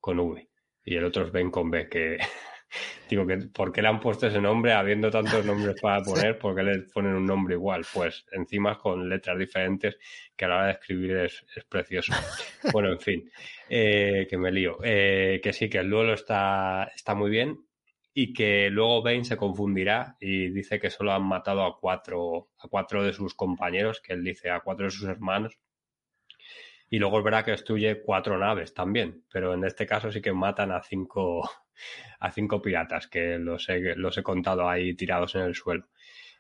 con V. Y el otro es Bane con B, que Digo, que ¿por qué le han puesto ese nombre habiendo tantos nombres para poner? ¿Por qué le ponen un nombre igual? Pues encima con letras diferentes que a la hora de escribir es, es precioso. Bueno, en fin, eh, que me lío. Eh, que sí, que el duelo está, está muy bien y que luego Bane se confundirá y dice que solo han matado a cuatro, a cuatro de sus compañeros, que él dice a cuatro de sus hermanos. Y luego verdad que destruye cuatro naves también, pero en este caso sí que matan a cinco, a cinco piratas, que los he, los he contado ahí tirados en el suelo.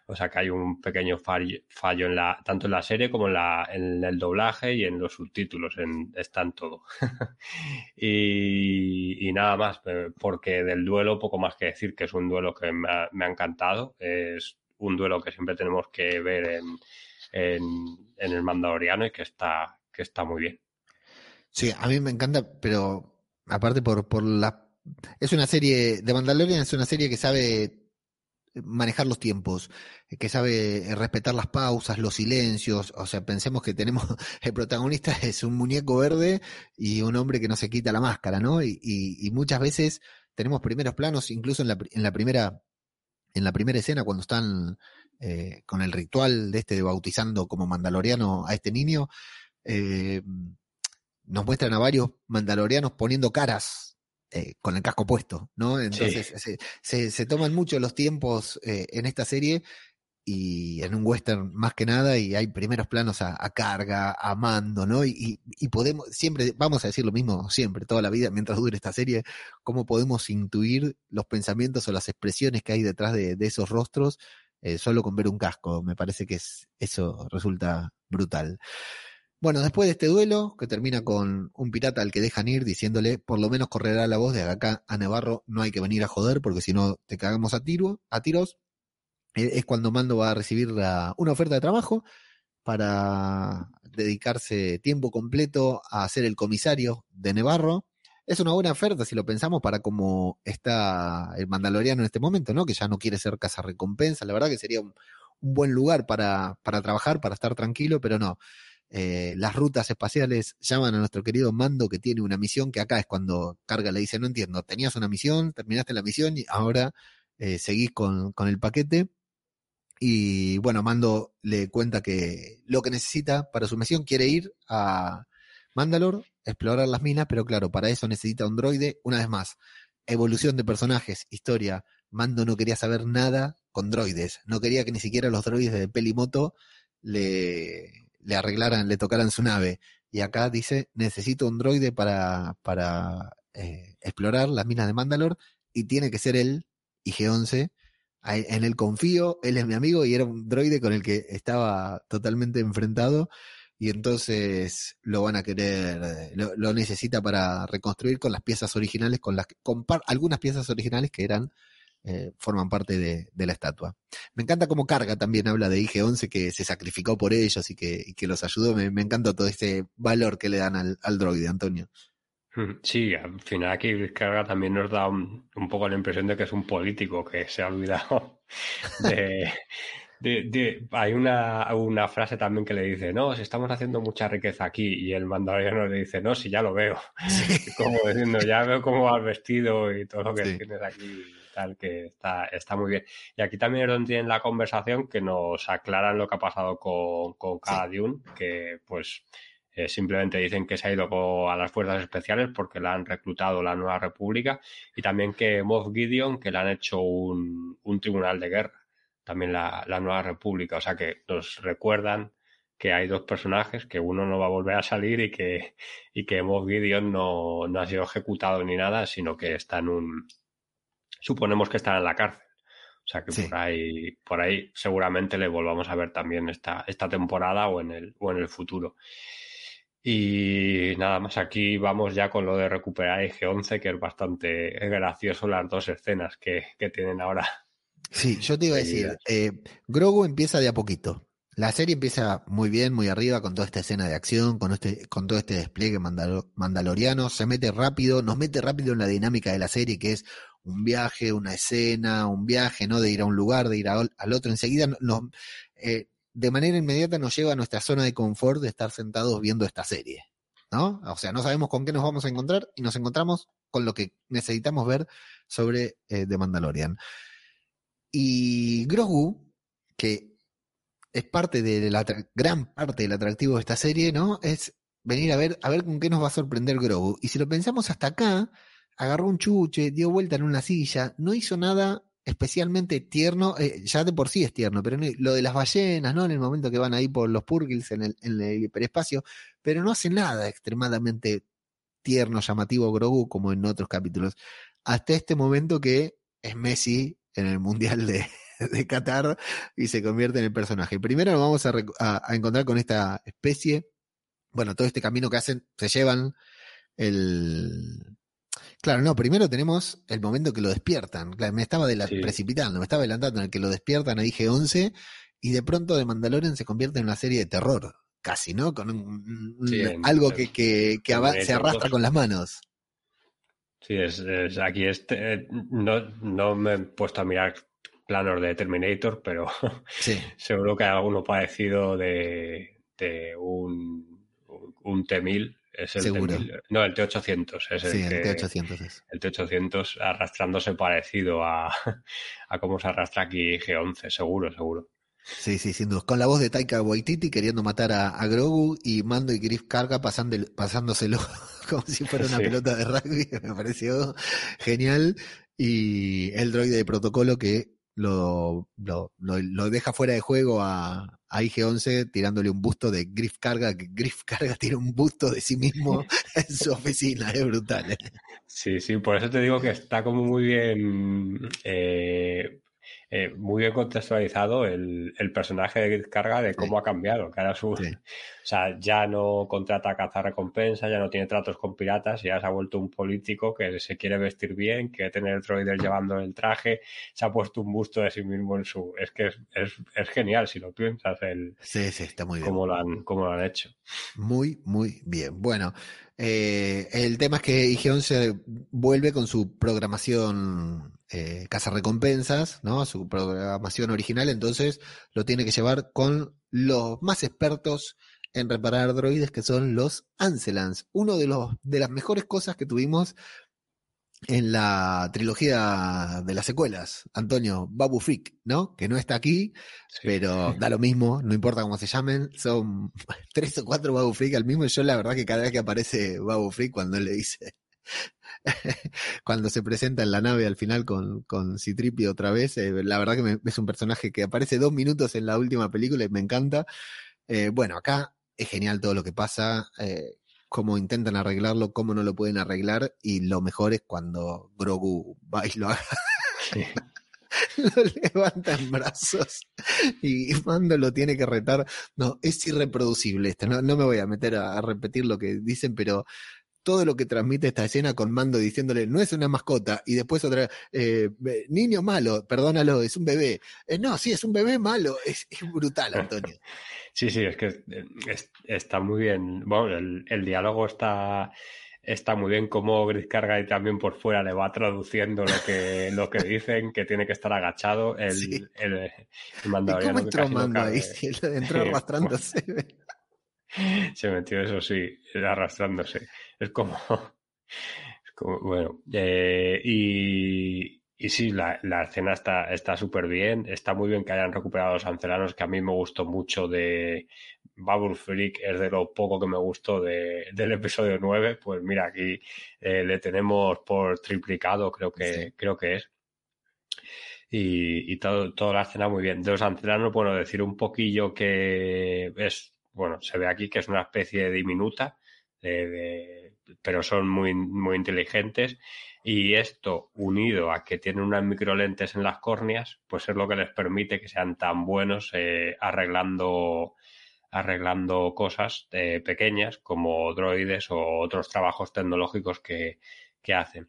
O sea que hay un pequeño fallo, fallo en la, tanto en la serie como en, la, en el doblaje y en los subtítulos, en, está en todo. y, nada más, porque del duelo poco más que decir, que es un duelo que me ha, me ha encantado, es un duelo que siempre tenemos que ver en, en, en el Mandaloriano y que está, que está muy bien. Sí, a mí me encanta, pero aparte por, por la es una serie, de Mandalorian es una serie que sabe manejar los tiempos, que sabe respetar las pausas, los silencios. O sea, pensemos que tenemos, el protagonista es un muñeco verde y un hombre que no se quita la máscara, ¿no? Y, y, muchas veces tenemos primeros planos, incluso en la, en la primera, en la primera escena, cuando están eh, con el ritual de este de bautizando como mandaloriano a este niño, eh, nos muestran a varios mandalorianos poniendo caras eh, con el casco puesto, ¿no? Entonces se, se, toman mucho los tiempos eh, en esta serie y en un western más que nada y hay primeros planos a, carga, a mando, ¿no? Y, y, podemos, siempre, vamos a decir lo mismo siempre, toda la vida, mientras dure esta serie, cómo podemos intuir los pensamientos o las expresiones que hay detrás de, de esos rostros eh, solo con ver un casco. Me parece que es, eso resulta brutal. Bueno, después de este duelo, que termina con un pirata al que dejan ir diciéndole, por lo menos correrá la voz de acá a Navarro, no hay que venir a joder porque si no te cagamos a, tiro, a tiros, eh, es cuando Mando va a recibir una oferta de trabajo para dedicarse tiempo completo a ser el comisario de Navarro. Es una buena oferta si lo pensamos para cómo está el Mandaloriano en este momento, ¿no? Que ya no quiere ser casa recompensa. La verdad que sería un, un buen lugar para, para trabajar, para estar tranquilo, pero no eh, las rutas espaciales llaman a nuestro querido Mando que tiene una misión que acá es cuando carga le dice, no entiendo, tenías una misión, terminaste la misión y ahora eh, seguís con, con el paquete. Y bueno, Mando le cuenta que lo que necesita para su misión quiere ir a Mandalore, explorar las minas, pero claro, para eso necesita un droide. Una vez más, evolución de personajes, historia. Mando no quería saber nada con droides, no quería que ni siquiera los droides de Pelimoto le, le arreglaran, le tocaran su nave. Y acá dice, necesito un droide para, para eh, explorar las minas de Mandalor y tiene que ser él, IG-11. En él confío, él es mi amigo y era un droide con el que estaba totalmente enfrentado y entonces lo van a querer, lo, necesita para reconstruir con las piezas originales, con las con algunas piezas originales que eran eh, forman parte de, la estatua. Me encanta cómo carga también habla de IG-11 que se sacrificó por ellos y que, que los ayudó. Me, encanta todo este valor que le dan al, al droide, Antonio. Sí, al final aquí carga también nos da un, poco la impresión de que es un político que se ha olvidado de, de, hay una, una, frase también que le dice, no, si estamos haciendo mucha riqueza aquí, y el mandaloriano le dice, no, si ya lo veo. Como diciendo, ya veo cómo vas vestido y todo lo que tienes aquí que está, está muy bien. Y aquí también es donde tienen la conversación que nos aclaran lo que ha pasado con, con Cara que pues eh, simplemente dicen que se ha ido a las fuerzas especiales porque la han reclutado la Nueva República y también que Moff Gideon que le han hecho un, un tribunal de guerra, también la, la Nueva República, o sea que nos recuerdan que hay dos personajes, que uno no va a volver a salir y que, y que Moff Gideon no, no ha sido ejecutado ni nada, sino que está en un, suponemos que estará en la cárcel. O sea que por ahí, por ahí seguramente le volvamos a ver también esta, esta temporada o en el, o en el futuro. Y nada más, aquí vamos ya con lo de recuperar IG-11, que es bastante gracioso las dos escenas que, tienen ahora. Sí, yo te iba a decir, eh, Grogu empieza de a poquito. La serie empieza muy bien, muy arriba, con toda esta escena de acción, con, este, con todo este despliegue mandaloriano, se mete rápido, nos mete rápido en la dinámica de la serie, que es un viaje, una escena, un viaje, ¿no? De ir a un lugar, de ir al otro. Enseguida, eh, de manera inmediata nos lleva a nuestra zona de confort de estar sentados viendo esta serie, ¿no? O sea, no sabemos con qué nos vamos a encontrar y nos encontramos con lo que necesitamos ver sobre eh, The Mandalorian. Y Grogu, que es parte de la gran parte del atractivo de esta serie, ¿no? Es venir a ver, a ver con qué nos va a sorprender Grogu. Y si lo pensamos hasta acá, agarró un chuche, dio vuelta en una silla, no hizo nada especialmente tierno, eh, ya de por sí es tierno, pero lo de las ballenas, ¿no? En el momento que van ahí por los purgils en el, en el hiperespacio, pero no hace nada extremadamente tierno, llamativo Grogu como en otros capítulos. Hasta este momento que es Messi en el Mundial de, de Qatar y se convierte en el personaje. Primero nos vamos a, a encontrar con esta especie, bueno, todo este camino que hacen, se llevan el, Claro, no, primero tenemos el momento que lo despiertan. me estaba precipitando, me estaba adelantando en el que lo despiertan a dije 11 y de pronto de Mandalorian se convierte en una serie de terror, casi, ¿no? Con algo que, que, se arrastra con las manos. Sí, es, aquí este, no, no me he puesto a mirar planos de Terminator, pero seguro que hay alguno parecido de, un, un T-1000 es el Seguro. no, el T800 es el sí, el T800 es. El T800 arrastrándose parecido a, a cómo se arrastra aquí G11, seguro, seguro. Sí, sí, sin duda. Con la voz de Taika Waititi queriendo matar a, Grogu y Mando y Griff Carga pasándoselo como si fuera una pelota de rugby, me pareció genial. Y el droide de protocolo que lo, lo, lo, deja fuera de juego a, a IG-11 tirándole un busto de Griff Carga, que Griff Carga tiene un busto de sí mismo en su oficina, es brutal. ¿eh? Sí, sí, por eso te digo que está como muy bien eh, eh, muy bien contextualizado el, personaje de Carga de cómo ha cambiado, que su, o sea, ya no contrata a cazar recompensa, ya no tiene tratos con piratas, ya se ha vuelto un político que se quiere vestir bien, quiere tener droides llevando el traje, se ha puesto un busto de sí mismo en su, es que es, genial si lo piensas el, sí, sí, está muy bien. Cómo lo han, cómo lo han hecho. Muy, muy bien. Bueno, eh, el tema es que IG-11 vuelve con su programación eh, casa recompensas, ¿no? Su programación original, entonces lo tiene que llevar con los más expertos en reparar droides, que son los Ancelans. Uno de los de las mejores cosas que tuvimos en la trilogía de las secuelas, Antonio, Babu Freak, ¿no? Que no está aquí, pero da lo mismo, no importa cómo se llamen, son tres o cuatro Babu Freak al mismo. Y yo la verdad que cada vez que aparece Babu Freak, cuando le dice, cuando se presenta en la nave al final con, con Citripio otra vez, eh, la verdad que es un personaje que aparece dos minutos en la última película y me encanta. Eh, bueno, acá es genial todo lo que pasa. Eh, cómo intentan arreglarlo, cómo no lo pueden arreglar, y lo mejor es cuando Grogu va y lo haga. lo levanta en brazos y Mando lo tiene que retar. No, es irreproducible esto. No, no me voy a meter a, repetir lo que dicen, pero todo lo que transmite esta escena con Mando diciéndole no es una mascota y después otra eh, niño malo, perdónalo, es un bebé. Eh, no, sí, es un bebé malo. Es, es brutal, Antonio. Sí, sí, es que eh, está muy bien. Bueno, el, diálogo está, está muy bien. Como Gris Carga y también por fuera le va traduciendo lo que, lo que dicen, que tiene que estar agachado. El, el, ¿Cómo entró Mando ahí? entró arrastrándose. Se metió, eso sí, arrastrándose. Es como. Es como bueno. Eh, y, y sí, la, la escena está súper bien. Está muy bien que hayan recuperado a los ancelanos, que a mí me gustó mucho de Bubble Freak, es de lo poco que me gustó de, del episodio 9. Pues mira, aquí eh, le tenemos por triplicado, creo que, creo que es. Y, y todo, toda la escena muy bien. De los ancelanos, bueno, decir un poquillo que es, bueno, se ve aquí que es una especie de diminuta, pero son muy, muy inteligentes y esto, unido a que tienen unas microlentes en las córneas, pues es lo que les permite que sean tan buenos eh, arreglando, arreglando cosas eh, pequeñas como droides o otros trabajos tecnológicos que, hacen.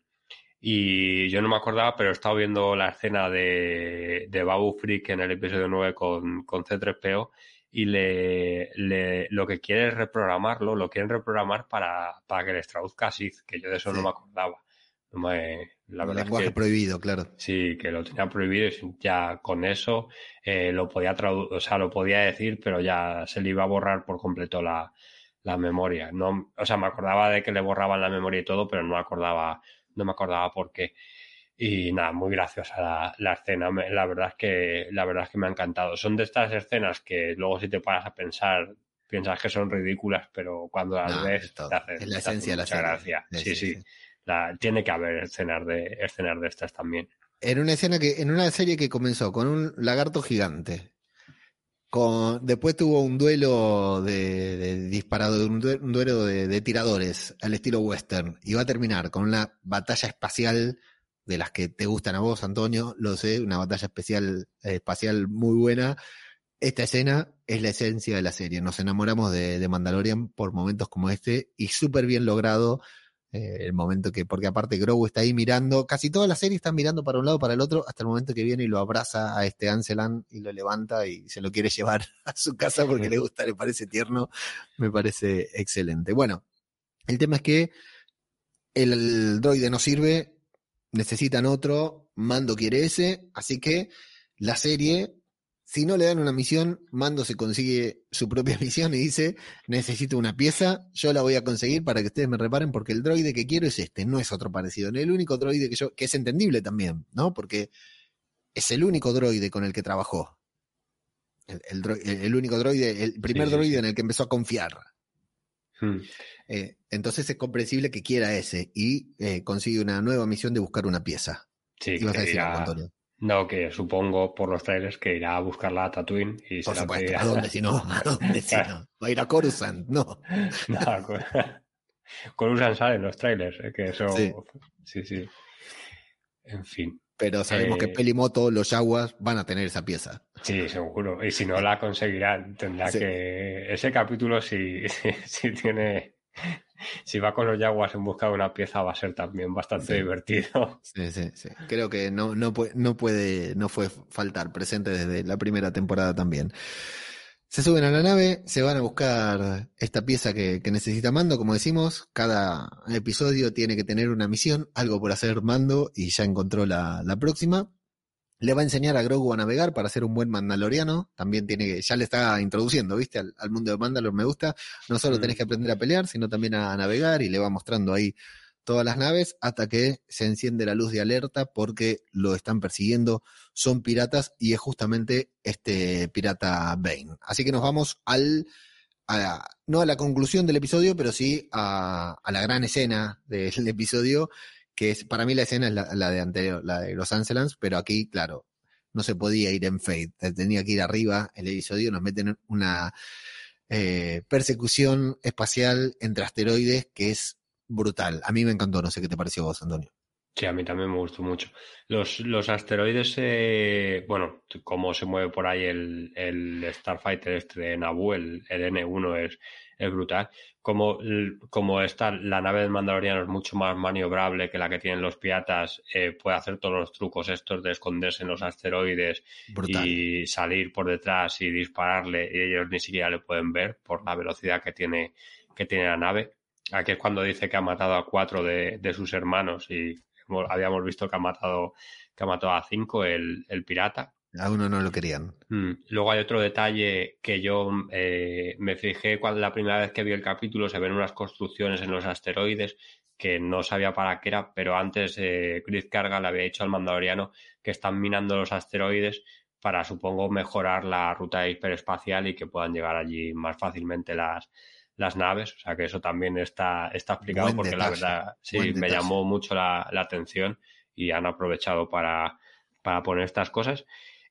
Y yo no me acordaba, pero he estado viendo la escena de, de Babu Freak en el episodio 9 con, con C3PO y le, le, lo que quiere es reprogramarlo, lo quieren reprogramar para, para que les traduzca Sith, que yo de eso no me acordaba la verdad lenguaje prohibido, claro. Sí, que lo tenía prohibido y ya con eso eh, lo podía o sea, lo podía decir, pero ya se le iba a borrar por completo la, memoria. No, o sea, me acordaba de que le borraban la memoria y todo, pero no me acordaba, no me acordaba por qué. Y nada, muy graciosa la, la escena. La verdad es que, la verdad es que me ha encantado. Son de estas escenas que luego si te paras a pensar, piensas que son ridículas, pero cuando las ves te es la esencia de la gracia. sí. sí tiene que haber escenas de, escenas de estas también. En una escena que, en una serie que comenzó con un lagarto gigante. Con, después tuvo un duelo de, disparado, un, duelo de, tiradores al estilo western. Y va a terminar con una batalla espacial de las que te gustan a vos, Antonio, lo sé, una batalla especial, eh, espacial muy buena. Esta escena es la esencia de la serie. Nos enamoramos de, Mandalorian por momentos como este y súper bien logrado eh, el momento que, porque aparte Grogu está ahí mirando, casi toda la serie está mirando para un lado, para el otro, hasta el momento que viene y lo abraza a este Ancelan y lo levanta y se lo quiere llevar a su casa porque le gusta, le parece tierno, me parece excelente. Bueno, el tema es que el droide no sirve, necesitan otro, Mando quiere ese, así que la serie, si no le dan una misión, Mando se consigue su propia misión y dice, necesito una pieza, yo la voy a conseguir para que ustedes me reparen porque el droide que quiero es este, no es otro parecido. El único droide que yo, que es entendible también, ¿no? Porque es el único droide con el que trabajó. El, único droide, el primer droide en el que empezó a confiar. Hmm. Eh, entonces es comprensible que quiera ese y eh, consigue una nueva misión de buscar una pieza. Sí, No, que supongo por los trailers que irá a buscarla a Tatooine y Por supuesto, ¿a dónde si no? ¿A dónde si no? Va a ir a Coruscant, no. no Coruscant sale en los trailers, ¿eh? que eso... Sí. sí, En fin. Pero sabemos que eh, Pelimoto, los Yaguas van a tener esa pieza. Sí, seguro. Y si no la conseguirán, tendrá que... Ese capítulo, si, si tiene si va con los Jaguars en busca de una pieza va a ser también bastante divertido. Sí, sí, sí. Creo que no, no, puede, no puede, no fue faltar presente desde la primera temporada también. Se suben a la nave, se van a buscar esta pieza que, necesita Mando, como decimos, cada episodio tiene que tener una misión, algo por hacer Mando y ya encontró la, la próxima. Le va a enseñar a Grogu a navegar para ser un buen mandaloriano. También tiene que, ya le está introduciendo, ¿viste? Al, mundo de Mandalor me gusta. No solo tenés mm. que aprender a pelear, sino también a navegar y le va mostrando ahí todas las naves hasta que se enciende la luz de alerta porque lo están persiguiendo, son piratas y es justamente este pirata Bane. Así que nos vamos al, no a la conclusión del episodio, pero sí a, a la gran escena del episodio que es, para mí la escena es la, de anterior, la de los Ancelans, pero aquí, claro, no se podía ir en Fade, tenía que ir arriba, el episodio nos meten una eh, persecución espacial entre asteroides que es brutal. A mí me encantó, no sé qué te pareció vos, Antonio. Sí, a mí también me gustó mucho. Los, los asteroides, eh, bueno, como se mueve por ahí el, el Starfighter este de Naboo, el, el N1 es, es brutal. Como, como esta, la nave del Mandaloriano es mucho más maniobrable que la que tienen los piratas, eh, puede hacer todos los trucos estos de esconderse en los asteroides y salir por detrás y dispararle y ellos ni siquiera le pueden ver por la velocidad que tiene, que tiene la nave. Aquí es cuando dice que ha matado a cuatro de, de sus hermanos y habíamos visto que ha matado, que ha matado a cinco el, el pirata. A uno no lo querían. Mm. Luego hay otro detalle que yo eh, me fijé cuando la primera vez que vi el capítulo, se ven unas construcciones en los asteroides que no sabía para qué era, pero antes eh, Chris Carga le había dicho al mandaloriano que están minando los asteroides para, supongo, mejorar la ruta hiperespacial y que puedan llegar allí más fácilmente las, las naves. O sea que eso también está, está explicado porque la verdad sí me llamó mucho la, la, atención y han aprovechado para, para poner estas cosas.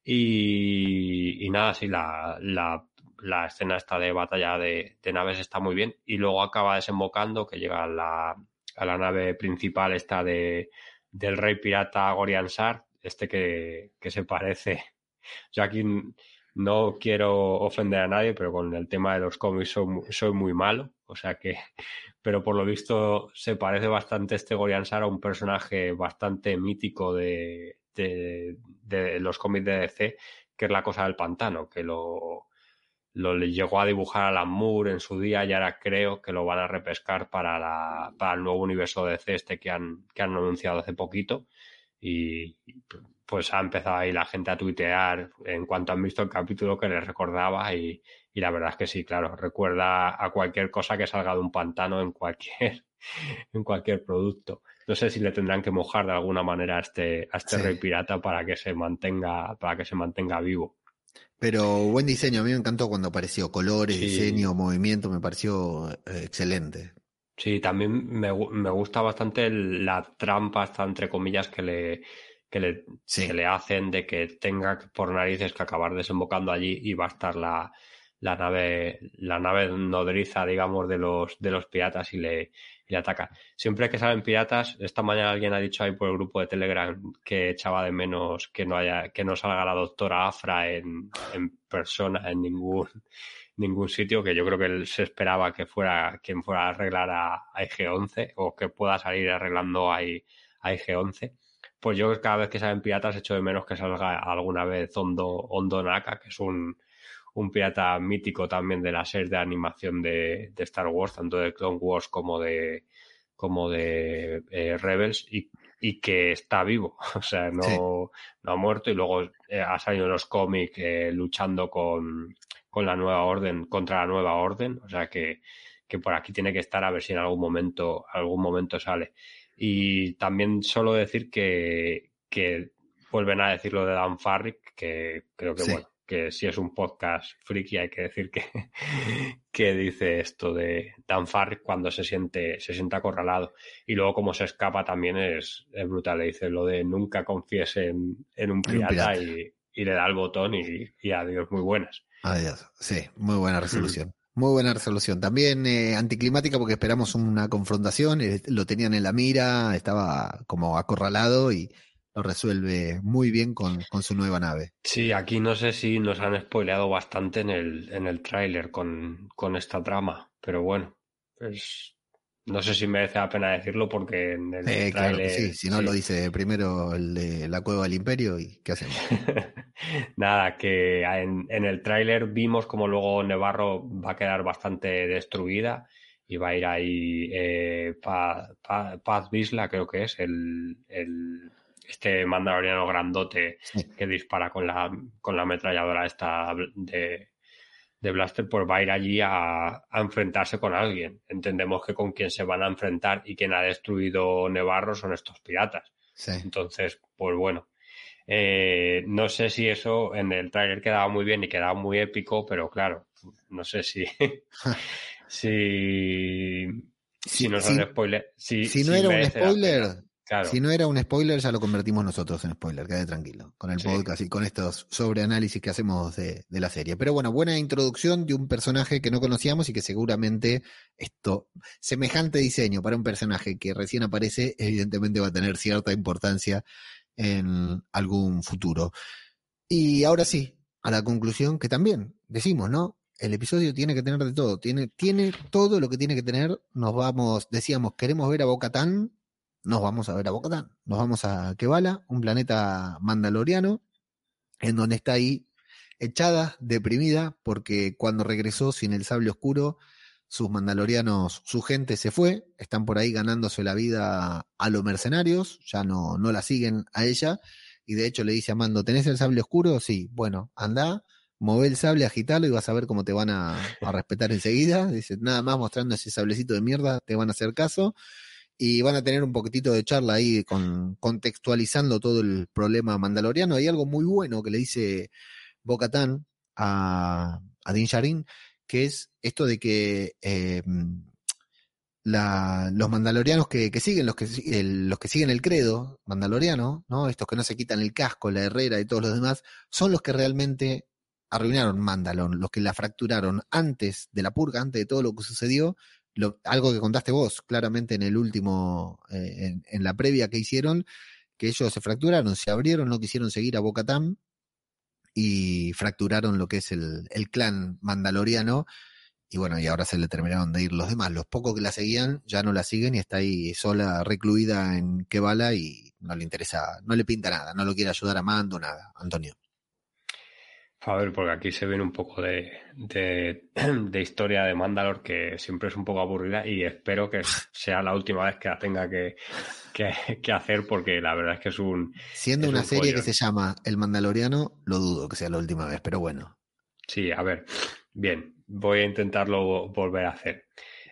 Y, nada, sí, la, la, escena esta de batalla de, naves está muy bien. Y luego acaba desembocando, que llega a la, a la nave principal esta de, del rey pirata Gorian Sar, este que, que se parece. Yo aquí no quiero ofender a nadie, pero con el tema de los cómics soy, soy muy malo. O sea que, pero por lo visto se parece bastante este Gorian Sar a un personaje bastante mítico de, de, los cómics de DC, que es la cosa del pantano, que lo, lo llegó a dibujar a Alan Moore en su día y ahora creo que lo van a repescar para, la, para el nuevo universo de DC este que han, que han anunciado hace poquito. Y pues ha empezado ahí la gente a tuitear en cuanto han visto el capítulo que les recordaba y, y la verdad es que sí, claro, recuerda a cualquier cosa que salga de un pantano en cualquier, en cualquier producto no sé si le tendrán que mojar de alguna manera a este, a este rey pirata para que se mantenga, para que se mantenga vivo. Pero buen diseño, a mí me encantó cuando apareció colores, diseño, movimiento, me pareció eh, excelente. Sí, también me, me gusta bastante la trampa, hasta entre comillas, que le, que le, que le hacen de que tenga por narices que acabar desembocando allí y va a estar la, la nave, la nave nodriza, digamos, de los, de los piratas y le, le ataca. Siempre que salen piratas, esta mañana alguien ha dicho ahí por el grupo de Telegram que echaba de menos que no haya, que no salga la doctora Afra en, en persona en ningún, ningún sitio, que yo creo que él se esperaba que fuera quien fuera a arreglar a, a IG-11 o que pueda salir arreglando a, a IG-11. Pues yo cada vez que salen piratas echo de menos que salga alguna vez Hondo, Hondo Naka, que es un, un pirata mítico también de la serie de animación de, Star Wars, tanto de Clone Wars como de, como de eh, Rebels, y y que está vivo, o sea, no, no ha muerto y luego eh, ha salido en los cómics eh, luchando con, con, la nueva orden, contra la nueva orden, o sea que, que, por aquí tiene que estar a ver si en algún momento, algún momento sale. Y también solo decir que, que vuelven a decir lo de Dan Farrick, que creo que bueno, que si es un podcast friki hay que decir que, que dice esto de Dan Farrick cuando se siente, se siente acorralado. Y luego como se escapa también es, es brutal. Le dice lo de nunca confíes en, en un pirata, Y, y, le da el botón y, y, adiós, muy buenas. Adiós, sí, muy buena resolución. Muy buena resolución. También eh, anticlimática porque esperamos una confrontación, eh, lo tenían en la mira, estaba como acorralado y, lo resuelve muy bien con, su nueva nave. Sí, aquí no sé si nos han spoileado bastante en el, en el tráiler con, con, esta trama, pero bueno, pues no sé si merece la pena decirlo porque en el eh, tráiler... sí, si no lo dice primero el de la cueva del imperio y ¿qué hacemos? Nada, que en, en el tráiler vimos como luego Nevarro va a quedar bastante destruida y va a ir ahí eh, Paz, Paz, Bisla, creo que es el, el este mandaloriano grandote que dispara con la, con la ametralladora esta de, de Blaster, pues va a ir allí a, enfrentarse con alguien. Entendemos que con quien se van a enfrentar y quien ha destruido Nevarro son estos piratas. Entonces, pues bueno. Eh, no sé si eso en el trailer quedaba muy bien y quedaba muy épico, pero claro, no sé si. si. Si, no son spoiler. Si, si no era un spoiler, si no era un spoiler, ya lo convertimos nosotros en spoiler, quede tranquilo, con el podcast y con estos sobreanálisis que hacemos de, la serie. Pero bueno, buena introducción de un personaje que no conocíamos y que seguramente esto, semejante diseño para un personaje que recién aparece, evidentemente va a tener cierta importancia en algún futuro. Y ahora sí, a la conclusión que también decimos, ¿no? El episodio tiene que tener de todo, tiene, tiene todo lo que tiene que tener. Nos vamos, decíamos, queremos ver a Boca Tan nos vamos a ver a Bocatán, nos vamos a Kebala, un planeta mandaloriano, en donde está ahí echada, deprimida, porque cuando regresó sin el sable oscuro, sus mandalorianos, su gente se fue, están por ahí ganándose la vida a los mercenarios, ya no, no la siguen a ella, y de hecho le dice a Mando, ¿tenés el sable oscuro? Sí, bueno, anda, move el sable, agitalo y vas a ver cómo te van a respetar enseguida. Dice, nada más mostrando ese sablecito de mierda, te van a hacer caso y van a tener un poquitito de charla ahí con, contextualizando todo el problema mandaloriano. Hay algo muy bueno que le dice Bocatán a, a Din Djarin, que es esto de que eh, los mandalorianos que, siguen, los que, los que siguen el credo mandaloriano, ¿no? estos que no se quitan el casco, la herrera y todos los demás, son los que realmente arruinaron Mandalon, los que la fracturaron antes de la purga, antes de todo lo que sucedió, algo que contaste vos claramente en el último, eh, en, la previa que hicieron, que ellos se fracturaron, se abrieron, no quisieron seguir a Bocatam y fracturaron lo que es el, el, clan mandaloriano. Y bueno, y ahora se le terminaron de ir los demás. Los pocos que la seguían ya no la siguen y está ahí sola, recluida en Kebala y no le interesa, no le pinta nada, no lo quiere ayudar a Mando, nada, Antonio. A ver, porque aquí se viene un poco de, de, historia de Mandalor que siempre es un poco aburrida y espero que sea la última vez que la tenga que, que, hacer porque la verdad es que es un... Siendo una serie que se llama El Mandaloriano, lo dudo que sea la última vez, pero bueno. Sí, a ver, bien, voy a intentarlo volver a hacer.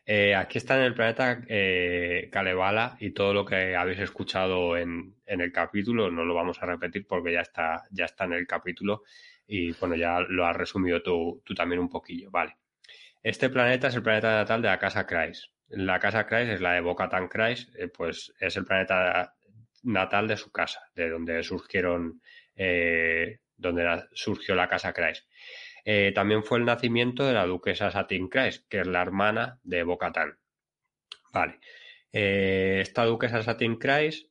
Eh, aquí está en el planeta eh, Kalevala y todo lo que habéis escuchado en, en, el capítulo, no lo vamos a repetir porque ya está, ya está en el capítulo y bueno, ya lo has resumido tú, también un poquillo, vale. Este planeta es el planeta natal de la casa Kreis. La casa Kreis es la de Bocatan Kreis, eh, pues es el planeta natal de su casa, de donde surgieron, eh, donde surgió la casa Kreis. Eh, también fue el nacimiento de la duquesa Satin Kreis, que es la hermana de Bocatan. Vale. esta duquesa Satin Kreis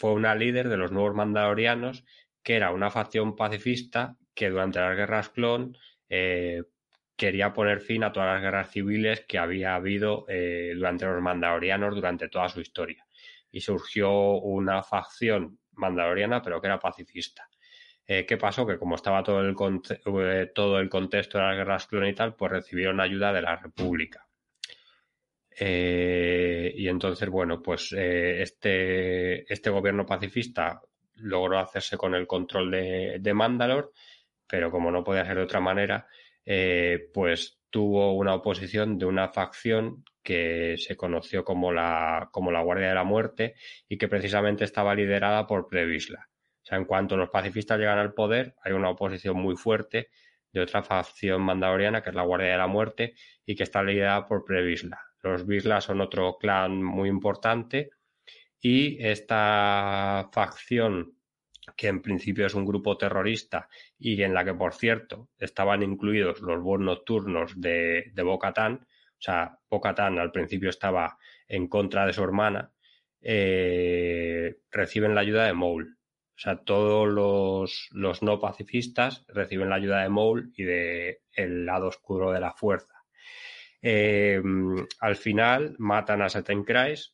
fue una líder de los nuevos mandalorianos, que era una facción pacifista que durante las guerras clon eh, quería poner fin a todas las guerras civiles que había habido eh, durante los mandalorianos durante toda su historia. Y surgió una facción mandaloriana, pero que era pacifista. Eh, ¿Qué pasó? Que como estaba todo el, todo el contexto de las guerras clon y tal, pues recibieron ayuda de la República. y entonces, bueno, pues este, este gobierno pacifista logró hacerse con el control de, de Mandalor, pero como no podía ser de otra manera, pues tuvo una oposición de una facción que se conoció como la, como la Guardia de la Muerte y que precisamente estaba liderada por Previsla. O sea, en cuanto los pacifistas llegan al poder, hay una oposición muy fuerte de otra facción mandaloriana, que es la Guardia de la Muerte, y que está liderada por Previsla. Los Visla son otro clan muy importante y esta facción que en principio es un grupo terrorista y en la que, por cierto, estaban incluidos los vuelos nocturnos de, de O sea, bo al principio estaba en contra de su hermana, eh, reciben la ayuda de Maul. O sea, todos los, los, no pacifistas reciben la ayuda de Maul y de el lado oscuro de la fuerza. Eh, al final matan a Seten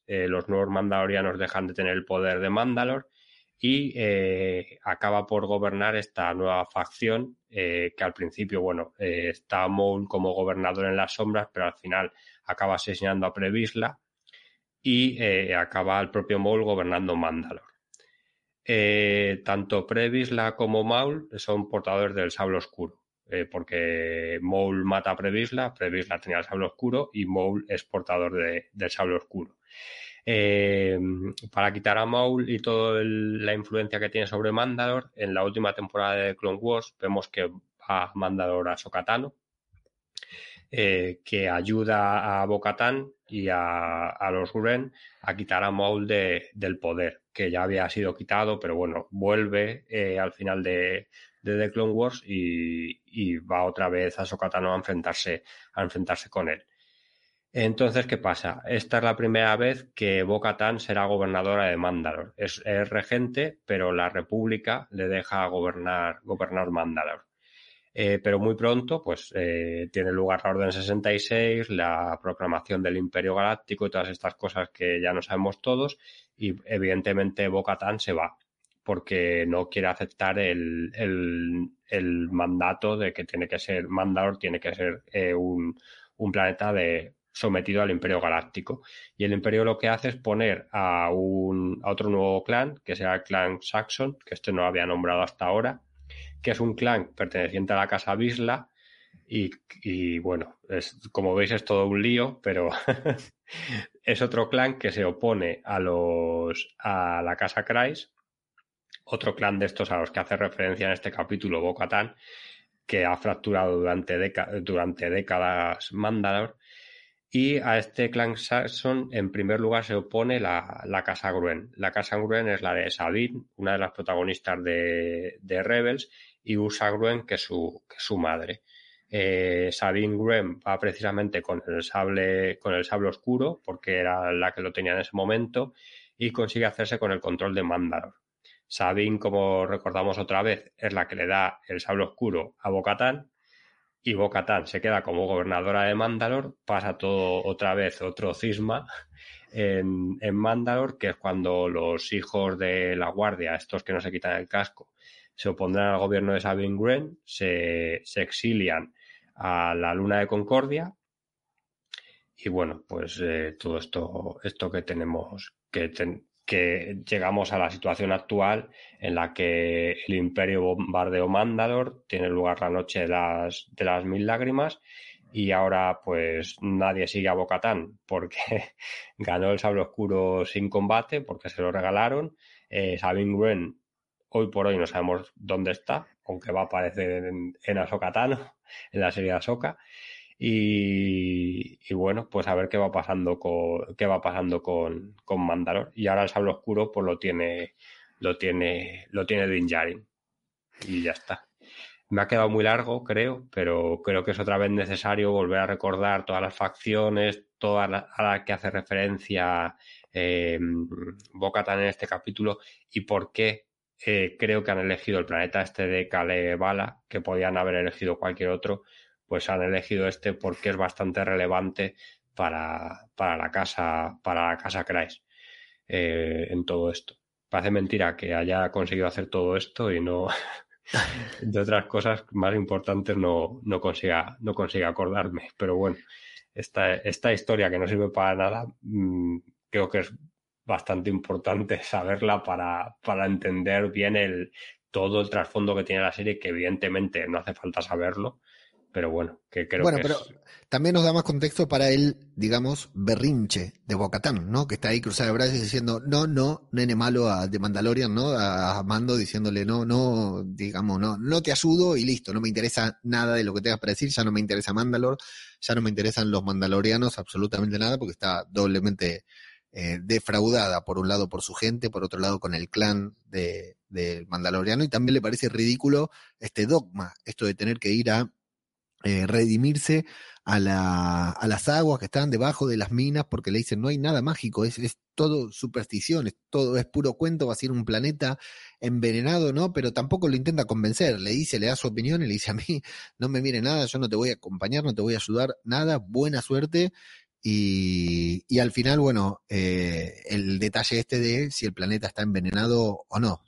eh, los nuevos mandalorianos dejan de tener el poder de Mandalor y eh, acaba por gobernar esta nueva facción eh, que al principio, bueno, eh, está Maul como gobernador en las sombras, pero al final acaba asesinando a Previsla y acaba el propio Maul gobernando Mandalor. tanto Previsla como Maul son portadores del sable oscuro, porque Maul mata a Previsla, Previsla tenía el sable oscuro y Maul es portador del sable oscuro. Eh, para quitar a Maul y toda la influencia que tiene sobre Mandalor, en la última temporada de Clone Wars vemos que va Mandalor a Sokatano, eh, que ayuda a Bocatán y a, los Guren a quitar a Maul del poder, que ya había sido quitado, pero bueno, vuelve eh, al final de, The Clone Wars y, y, va otra vez a Sokatano a enfrentarse, a enfrentarse con él. Entonces, ¿qué pasa? Esta es la primera vez que bo será gobernadora de Mandalor. Es, regente, pero la República le deja gobernar, gobernar Mandalor. Eh, pero muy pronto, pues, eh, tiene lugar la Orden 66, la proclamación del Imperio Galáctico y todas estas cosas que ya no sabemos todos. Y evidentemente bo se va, porque no quiere aceptar el, mandato de que tiene que ser, Mandalor tiene que ser eh, un, un planeta de sometido al Imperio Galáctico. Y el Imperio lo que hace es poner a, un, a otro nuevo clan, que será el clan Saxon, que este no lo había nombrado hasta ahora, que es un clan perteneciente a la casa Bisla. Y, bueno, es, como veis es todo un lío, pero es otro clan que se opone a los a la casa Kreis, otro clan de estos a los que hace referencia en este capítulo Bocatán, que ha fracturado durante, durante décadas Mandalor y a este clan Saxon, en primer lugar, se opone la, Casa Gruen. La Casa Gruen es la de Sabine, una de las protagonistas de, Rebels, y Usa Gruen, que es su, su madre. Eh, Sabine Gruen va precisamente con el sable, con el sable oscuro, porque era la que lo tenía en ese momento, y consigue hacerse con el control de Mandalor. Sabine, como recordamos otra vez, es la que le da el sable oscuro a Bocatán, y Bocatán se queda como gobernadora de Mandalor, pasa todo otra vez otro cisma en, en Mandalor, que es cuando los hijos de la guardia, estos que no se quitan el casco, se opondrán al gobierno de Sabine Wren, se, se exilian a la luna de Concordia. Y bueno, pues eh, todo esto, esto que tenemos que, que llegamos a la situación actual en la que el imperio bombardeó Mandalor, tiene lugar la noche de las, de las mil lágrimas y ahora pues nadie sigue a Bocatán porque ganó el sable oscuro sin combate porque se lo regalaron. Eh, Sabine Wren hoy por hoy no sabemos dónde está, aunque va a aparecer en, en en la serie de Ahsoka. Y, bueno, pues a ver qué va pasando con, qué va pasando con, con Mandalor. Y ahora el sable oscuro, pues lo tiene, lo tiene, lo tiene Din Djarin. Y ya está. Me ha quedado muy largo, creo, pero creo que es otra vez necesario volver a recordar todas las facciones, todas a las que hace referencia eh, Bocatan en este capítulo y por qué eh, creo que han elegido el planeta este de Kalevala, que podían haber elegido cualquier otro, pues han elegido este porque es bastante relevante para, la casa, para la casa eh, en todo esto. Parece mentira que haya conseguido hacer todo esto y no, de otras cosas más importantes no, no, consiga, no consiga acordarme. Pero bueno, esta, esta historia que no sirve para nada, mm, creo que es bastante importante saberla para, para entender bien el, todo el trasfondo que tiene la serie, que evidentemente no hace falta saberlo, pero bueno, que creo bueno, que pero también nos da más contexto para el, digamos, berrinche de Bocatán, ¿no? Que está ahí cruzada de brazos diciendo, no, no, nene malo a, de Mandalorian, ¿no? A, Mando diciéndole, no, no, digamos, no, no te ayudo y listo, no me interesa nada de lo que tengas para decir, ya no me interesa Mandalor, ya no me interesan los mandalorianos, absolutamente nada, porque está doblemente eh, defraudada, por un lado por su gente, por otro lado con el clan de, del mandaloriano, y también le parece ridículo este dogma, esto de tener que ir a eh, redimirse a, la, a las aguas que están debajo de las minas porque le dicen no hay nada mágico, es, todo superstición, es todo es puro cuento, va a ser un planeta envenenado, ¿no? Pero tampoco lo intenta convencer, le dice, le da su opinión y le dice a mí, no me mire nada, yo no te voy a acompañar, no te voy a ayudar, nada, buena suerte. Y, y al final, bueno, eh, el detalle este de si el planeta está envenenado o no.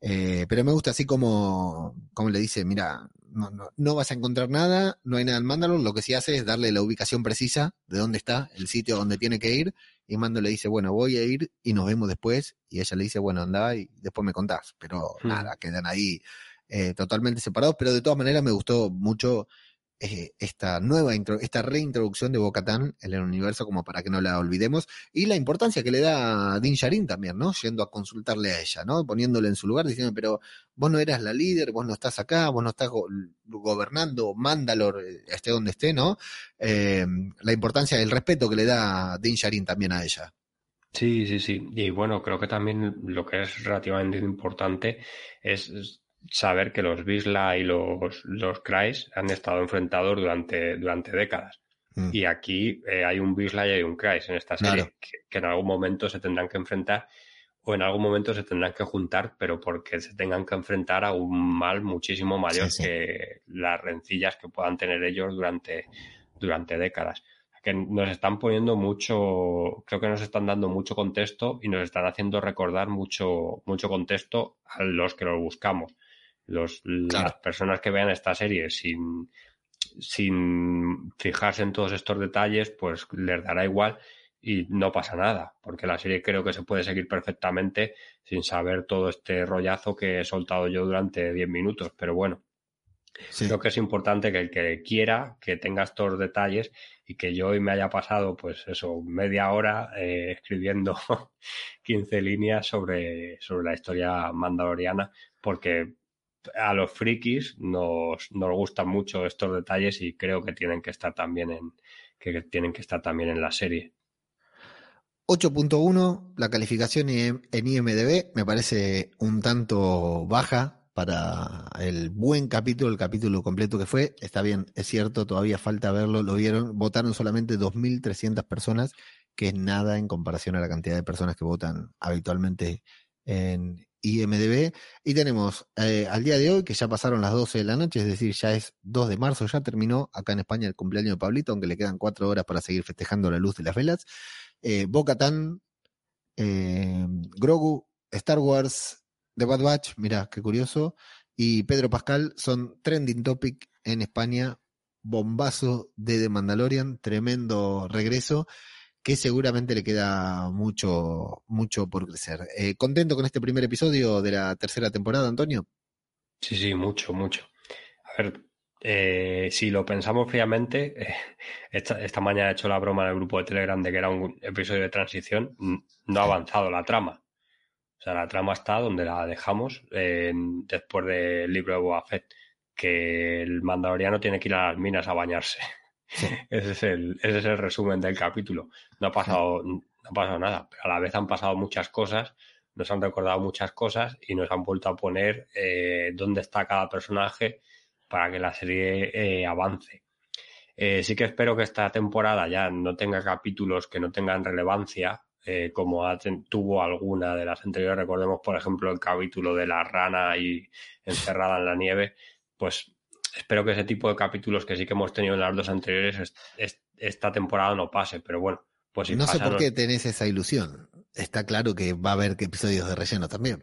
Eh, pero me gusta así como, como le dice, mira, no, no, no, vas a encontrar nada, no hay nada en Mandalor, lo que sí hace es darle la ubicación precisa de dónde está, el sitio donde tiene que ir, y Mando le dice, bueno, voy a ir y nos vemos después, y ella le dice, bueno, anda y después me contás, pero hmm. nada, quedan ahí eh, totalmente separados, pero de todas maneras me gustó mucho eh, esta nueva, esta reintroducción de Bocatán en el universo como para que no la olvidemos y la importancia que le da Din Sharin también, ¿no? Yendo a consultarle a ella, ¿no? Poniéndole en su lugar, diciendo, pero vos no eras la líder, vos no estás acá, vos no estás go gobernando Mandalor, eh, esté donde esté, ¿no? Eh, la importancia del respeto que le da Din Sharin también a ella. Sí, sí, sí. Y bueno, creo que también lo que es relativamente importante es saber que los Bisla y los, los Kreis han estado enfrentados durante, durante décadas. Mm. Y aquí eh, hay un Bisla y hay un Kreis en esta serie que, en algún momento se tendrán que enfrentar o en algún momento se tendrán que juntar, pero porque se tengan que enfrentar a un mal muchísimo mayor que las rencillas que puedan tener ellos durante, durante décadas. Que nos están poniendo mucho, creo que nos están dando mucho contexto y nos están haciendo recordar mucho, mucho contexto a los que los buscamos los, las personas que vean esta serie sin, sin fijarse en todos estos detalles, pues les dará igual y no pasa nada, porque la serie creo que se puede seguir perfectamente sin saber todo este rollazo que he soltado yo durante 10 minutos, pero bueno, creo que es importante que el que quiera que tenga estos detalles y que yo hoy me haya pasado, pues eso, media hora eh, escribiendo 15 líneas sobre, sobre la historia mandaloriana, porque a los frikis nos, nos gustan mucho estos detalles y creo que tienen que estar también en, que tienen que estar también en la serie. 8.1, la calificación en IMDB me parece un tanto baja para el buen capítulo, el capítulo completo que fue. Está bien, es cierto, todavía falta verlo, lo vieron, votaron solamente 2.300 personas, que es nada en comparación a la cantidad de personas que votan habitualmente en, IMDB. Y tenemos eh, al día de hoy, que ya pasaron las 12 de la noche, es decir, ya es 2 de marzo, ya terminó acá en España el cumpleaños de Pablito, aunque le quedan 4 horas para seguir festejando la luz de las velas. Eh, Tan, eh, Grogu, Star Wars, The Bad Batch, mira, qué curioso, y Pedro Pascal son trending topic en España. Bombazo de The Mandalorian, tremendo regreso que seguramente le queda mucho, mucho por crecer. Eh, ¿Contento con este primer episodio de la tercera temporada, Antonio? Sí, sí, mucho, mucho. A ver, eh, si lo pensamos fríamente, eh, esta, mañana he hecho la broma en el grupo de Telegram de que era un episodio de transición, no ha avanzado la trama. O sea, la trama está donde la dejamos después del libro de Boa Fett, que el mandaloriano tiene que ir a las minas a bañarse. Ese, es el, ese es el resumen del capítulo. No ha pasado, no ha pasado nada, pero a la vez han pasado muchas cosas, nos han recordado muchas cosas y nos han vuelto a poner eh, dónde está cada personaje para que la serie eh, avance. Eh, sí que espero que esta temporada ya no tenga capítulos que no tengan relevancia, como tuvo alguna de las anteriores. Recordemos, por ejemplo, el capítulo de la rana y encerrada en la nieve. Pues espero que ese tipo de capítulos que sí que hemos tenido en las dos anteriores esta temporada no pase, pero bueno, pues No sé por qué tenés esa ilusión. Está claro que va a haber episodios de relleno también.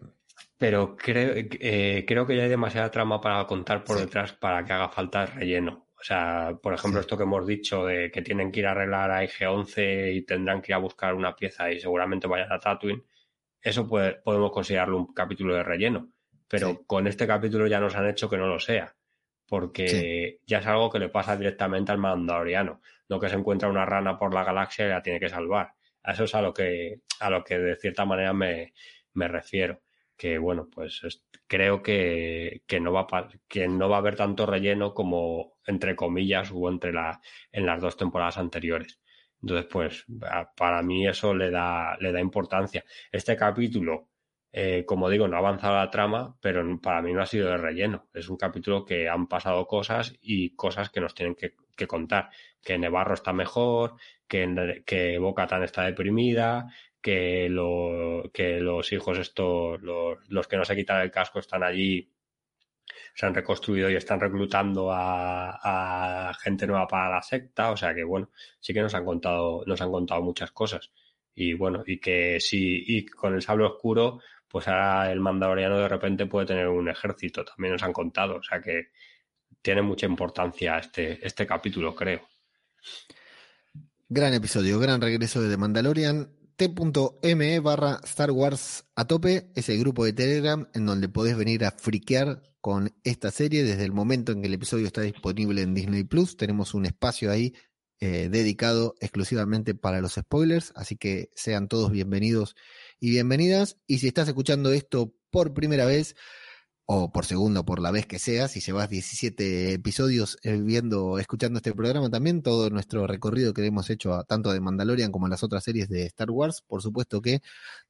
Pero creo, eh, creo que ya hay demasiada trama para contar por detrás para que haga falta relleno. O sea, por ejemplo, esto que hemos dicho de que tienen que ir a arreglar a IG-11 y tendrán que ir a buscar una pieza y seguramente vayan a Tatooine, eso podemos considerarlo un capítulo de relleno. Pero con este capítulo ya nos han hecho que no lo sea, porque ya es algo que le pasa directamente al mandaloriano, no que se encuentra una rana por la galaxia y la tiene que salvar. A eso es a lo que, a lo que de cierta manera me, me refiero. Que bueno, pues creo que, que, no va que no va a haber tanto relleno como entre comillas hubo entre la, en las dos temporadas anteriores. Entonces, pues para mí eso le da, le da importancia. Este capítulo, eh, como digo, no ha avanzado la trama, pero para mí no ha sido de relleno. Es un capítulo que han pasado cosas y cosas que nos tienen que, contar. Que Nevarro está mejor, que, que Boca Tan está deprimida, que, lo, que los hijos estos, los, que no se quitan el casco están allí se han reconstruido y están reclutando a, gente nueva para la secta, o sea que bueno, sí que nos han contado, nos han contado muchas cosas. Y bueno, y que sí, y con el sable oscuro, pues ahora el mandaloriano de repente puede tener un ejército, también nos han contado, o sea que tiene mucha importancia este, este capítulo, creo. Gran episodio, gran regreso de The Mandalorian t.me barra Star Wars a tope es el grupo de Telegram en donde podés venir a friquear con esta serie desde el momento en que el episodio está disponible en Disney Plus. Tenemos un espacio ahí eh, dedicado exclusivamente para los spoilers, así que sean todos bienvenidos y bienvenidas. Y si estás escuchando esto por primera vez, o por segundo, por la vez que sea, si llevas 17 episodios eh, viendo, escuchando este programa también, todo nuestro recorrido que hemos hecho a, tanto de Mandalorian como en las otras series de Star Wars, por supuesto que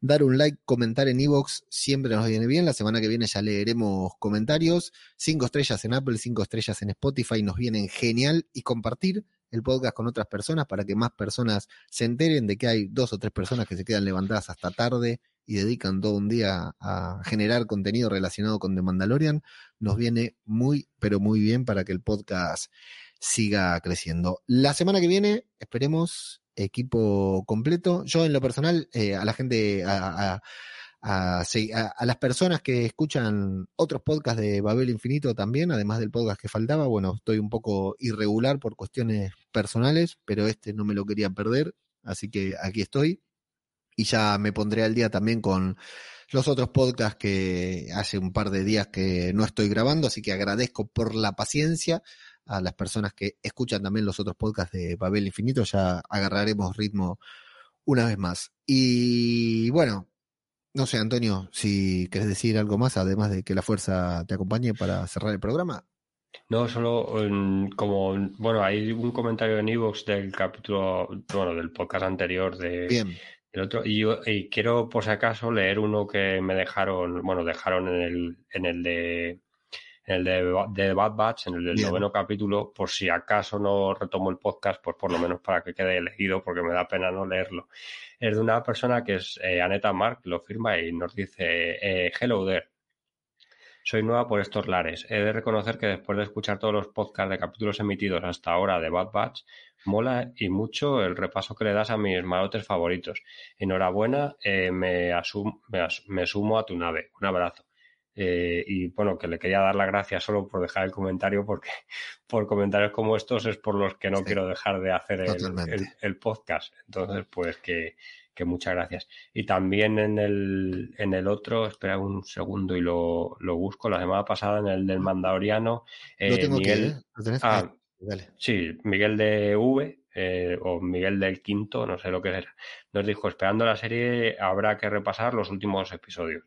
dar un like, comentar en Evox siempre nos viene bien. La semana que viene ya leeremos comentarios. Cinco estrellas en Apple, cinco estrellas en Spotify nos vienen genial y compartir el podcast con otras personas para que más personas se enteren de que hay dos o tres personas que se quedan levantadas hasta tarde y dedican todo un día a generar contenido relacionado con The Mandalorian, nos viene muy, pero muy bien para que el podcast siga creciendo. La semana que viene, esperemos, equipo completo. Yo en lo personal, eh, a la gente, a, las personas que escuchan otros podcasts de Babel Infinito también, además del podcast que faltaba, bueno, estoy un poco irregular por cuestiones personales, pero este no me lo quería perder, así que aquí estoy y ya me pondré al día también con los otros podcasts que hace un par de días que no estoy grabando, así que agradezco por la paciencia a las personas que escuchan también los otros podcasts de Babel Infinito, ya agarraremos ritmo una vez más. Y bueno, no sé, Antonio, si querés decir algo más, además de que la fuerza te acompañe para cerrar el programa. No, solo como, bueno, hay un comentario en Evox del capítulo, bueno, del podcast anterior de, Bien. El otro, y, y, quiero, por si acaso, leer uno que me dejaron, bueno, dejaron en el, en el de en el de, de Bad Batch, en el del noveno capítulo, por si acaso no retomo el podcast, pues por lo menos para que quede elegido, porque me da pena no leerlo. Es de una persona que es eh, Aneta Mark, lo firma y nos dice, eh, hello there. Soy nueva por estos lares. He de reconocer que después de escuchar todos los podcasts de capítulos emitidos hasta ahora de Bad Batch, Mola y mucho el repaso que le das a mis malotes favoritos. Enhorabuena, eh, me, me, sumo a tu nave. Un abrazo. Eh, y bueno, que le quería dar las gracias solo por dejar el comentario, porque por comentarios como estos es por los que no quiero dejar de hacer el, podcast. Entonces, pues que, que, muchas gracias. Y también en el, en el otro, espera un segundo y lo, lo busco, la semana pasada en el del Mandaloriano, eh, Miguel, Sí, Miguel de V eh, o Miguel del Quinto, no sé lo que era, nos dijo, esperando la serie habrá que repasar los últimos episodios.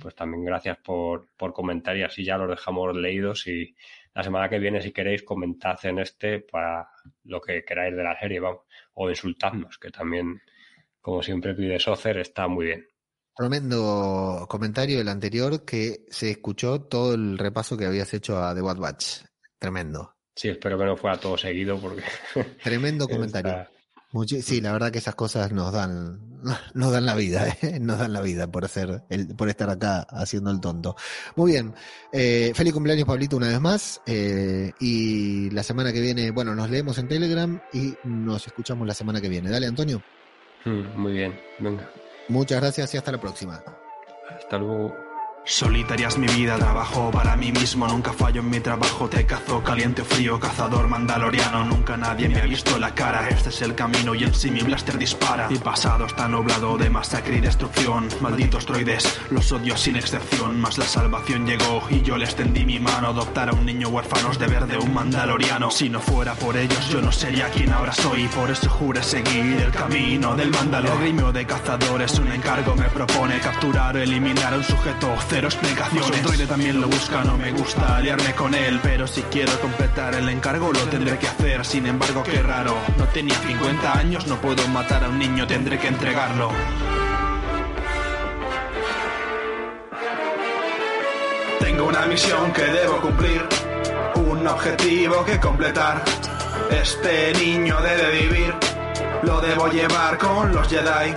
Pues también gracias por, por comentar y así ya los dejamos leídos y la semana que viene si queréis comentad en este para lo que queráis de la serie, vamos, o insultadnos, que también, como siempre pide Socer, está muy bien. Tremendo comentario el anterior que se escuchó todo el repaso que habías hecho a The Bad Batch. Tremendo. Sí, espero que no fuera todo seguido porque... Tremendo comentario. Sí, la verdad que esas cosas nos dan, nos dan la vida, ¿eh? nos dan la vida por hacer, el, por estar acá haciendo el tonto. Muy bien, eh, feliz cumpleaños Pablito una vez más eh, y la semana que viene, bueno, nos leemos en Telegram y nos escuchamos la semana que viene. Dale, Antonio. Mm, muy bien, venga. Muchas gracias y hasta la próxima. Hasta luego. Solitaria es mi vida, trabajo para mí mismo, nunca fallo en mi trabajo, te cazo caliente o frío, cazador mandaloriano, nunca nadie me ha visto la cara, este es el camino y en sí mi blaster dispara. Mi pasado está nublado de masacre y destrucción, malditos droides, los odio sin excepción, mas la salvación llegó y yo les tendí mi mano, adoptar a un niño huérfano de verde, un mandaloriano. Si no fuera por ellos yo no sería quien ahora soy, por eso jure seguir el camino del mandaloriano. El gremio de cazadores un encargo me propone capturar o eliminar a un sujeto cero explicaciones. Droide también lo busca, no me gusta aliarme con él, pero si quiero completar el encargo lo tendré que hacer. Sin embargo, qué raro, no tenía 50 años, no puedo matar a un niño, tendré que entregarlo. Tengo una misión que debo cumplir, un objetivo que completar. Este niño debe vivir, lo debo llevar con los Jedi.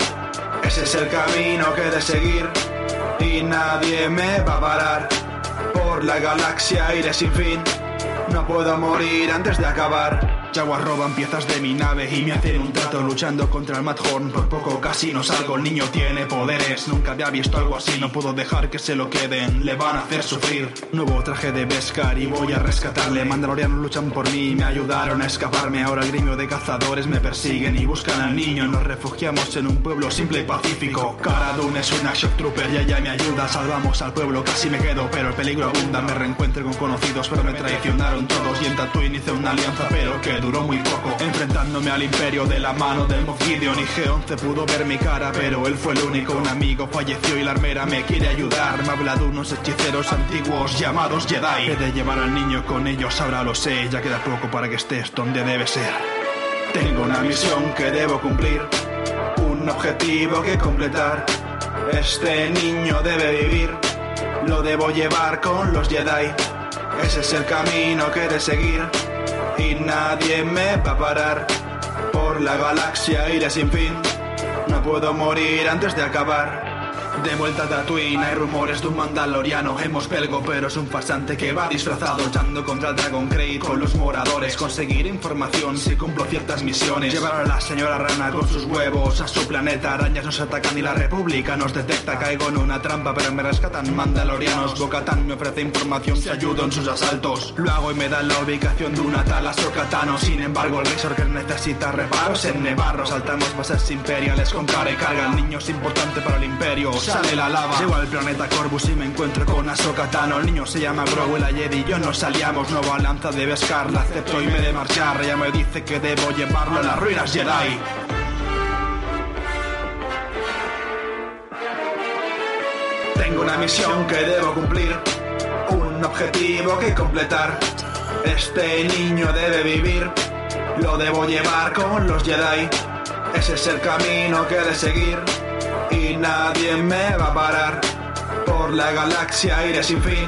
Ese es el camino que de seguir y nadie me va a parar. Por la galaxia iré sin fin, no puedo morir antes de acabar. Jaguar roban piezas de mi nave y me hacen un trato luchando contra el Madhorn. Por poco casi no salgo, el niño tiene poderes. Nunca había visto algo así, no puedo dejar que se lo queden. Le van a hacer sufrir. Nuevo traje de Beskar y voy a rescatarle. Mandalorianos luchan por mí, me ayudaron a escaparme. Ahora el gremio de cazadores me persiguen y buscan al niño. Nos refugiamos en un pueblo simple y pacífico. Cara Dune es una shock trooper y ella me ayuda. Salvamos al pueblo, casi me quedo, pero el peligro abunda. Me reencuentro con conocidos, pero me traicionaron todos. Y en Tatooine hice una alianza, pero que duró muy poco Enfrentándome al imperio de la mano del Moff Gideon Y G-11 pudo ver mi cara, pero él fue el único Un amigo falleció y la armera me quiere ayudar. Me habla de unos hechiceros antiguos llamados Jedi. He de llevar al niño con ellos, ahora lo sé Ya queda poco para que estés donde debe ser. Tengo una misión que debo cumplir Un objetivo que completar. Este niño debe vivir Lo debo llevar con los Jedi. Ese es el camino que he de seguir y nadie me va a parar. Por la galaxia iré sin fin, no puedo morir antes de acabar. De vuelta a Tatooine hay rumores de un mandaloriano Hemos pelgo pero es un farsante que va disfrazado Luchando contra el Dragon Crate con los moradores. Conseguir información si cumplo ciertas misiones. Llevar a la señora rana con sus huevos a su planeta. Arañas nos atacan y la república nos detecta. Caigo en una trampa pero me rescatan mandalorianos. Bocatan me ofrece información si ayudo en sus asaltos. Lo hago y me dan la ubicación de una tal Ahsoka Sin embargo el que necesita reparos en Nevarro. Saltamos bases imperiales con cara y carga El niño importante para el imperio sale la lava. Llego al planeta Corvus y me encuentro con Ahsoka Tano. El niño se llama Grogu, la Jedi yo nos salíamos Nueva lanza de Beskar, la acepto y me de marchar. Ella me dice que debo llevarlo a las ruinas Jedi. Tengo una misión que debo cumplir Un objetivo que completar. Este niño debe vivir Lo debo llevar con los Jedi. Ese es el camino que he de seguir y nadie me va a parar. Por la galaxia iré sin fin,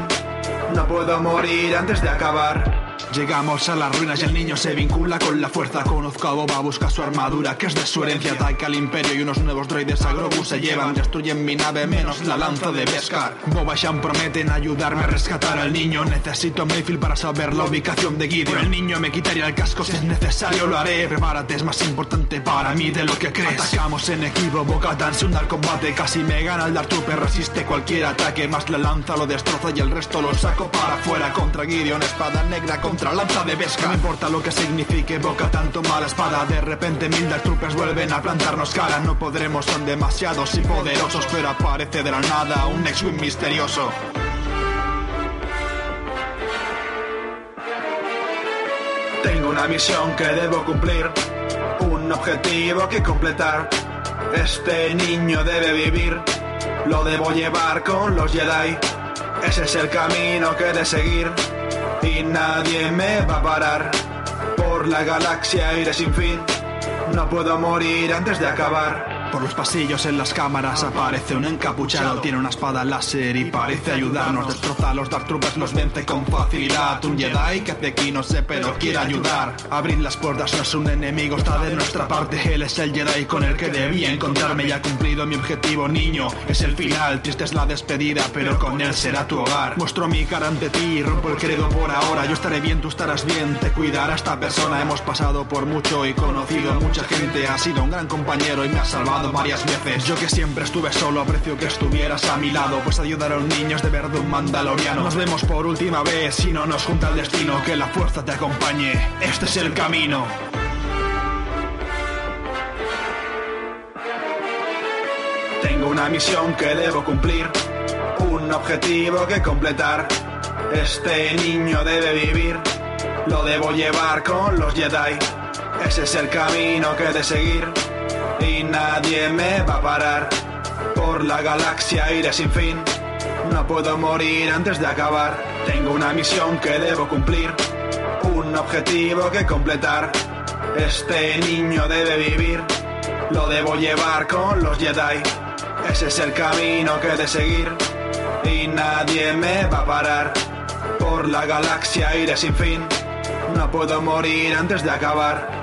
no puedo morir antes de acabar. Llegamos a las ruinas y el niño se vincula con la fuerza. Conozco a Boba, busca su armadura, que es de su herencia. Ataca al imperio y unos nuevos droides a Grogu se llevan. Destruyen mi nave, menos la lanza de Beskar. Boba y Shan prometen ayudarme a rescatar al niño. Necesito Mayfield para saber la ubicación de Gideon. El niño me quitaría el casco si es necesario, lo haré. Prepárate, es más importante para mí de lo que crees. Atacamos en equipo, Boca se al combate. Casi me gana el Dark Trooper, resiste cualquier ataque. Más la lanza lo destroza y el resto lo saco para afuera. Contra Gideon, espada negra contra lanza de pesca. No importa lo que signifique boca, tanto mala espada. De repente mil Dark Troopers vuelven a plantarnos cara. No podremos, son demasiados y poderosos, pero aparece de la nada un X-Wing misterioso. Tengo una misión que debo cumplir, un objetivo que completar. Este niño debe vivir, lo debo llevar con los Jedi. Ese es el camino que he de seguir y nadie me va a parar. Por la galaxia iré sin fin, no puedo morir antes de acabar. Por los pasillos en las cámaras aparece un encapuchado. Tiene una espada láser y parece ayudarnos. Destroza a los Dark Troopers, los vence con facilidad. Un Jedi que hace aquí no sé pero quiere ayudar. Abrir las puertas no es un enemigo, está de nuestra parte. Él es el Jedi con el que debía encontrarme Ya ha cumplido mi objetivo niño. Es el final, triste es la despedida Pero con él será tu hogar. Muestro mi cara ante ti, rompo el credo por ahora. Yo estaré bien, tú estarás bien, te cuidará esta persona. Hemos pasado por mucho y conocido mucha gente. Ha sido un gran compañero y me ha salvado varias veces. Yo que siempre estuve solo, aprecio que estuvieras a mi lado, pues ayudar a los niños de verde un mandaloriano. Nos vemos por última vez, si no nos junta el destino, que la fuerza te acompañe. Este es el camino. Tengo una misión que debo cumplir, un objetivo que completar. Este niño debe vivir, lo debo llevar con los Jedi. Ese es el camino que he de seguir y nadie me va a parar. Por la galaxia iré sin fin, no puedo morir antes de acabar. Tengo una misión que debo cumplir, un objetivo que completar. Este niño debe vivir, lo debo llevar con los Jedi. Ese es el camino que he de seguir y nadie me va a parar. Por la galaxia iré sin fin, no puedo morir antes de acabar.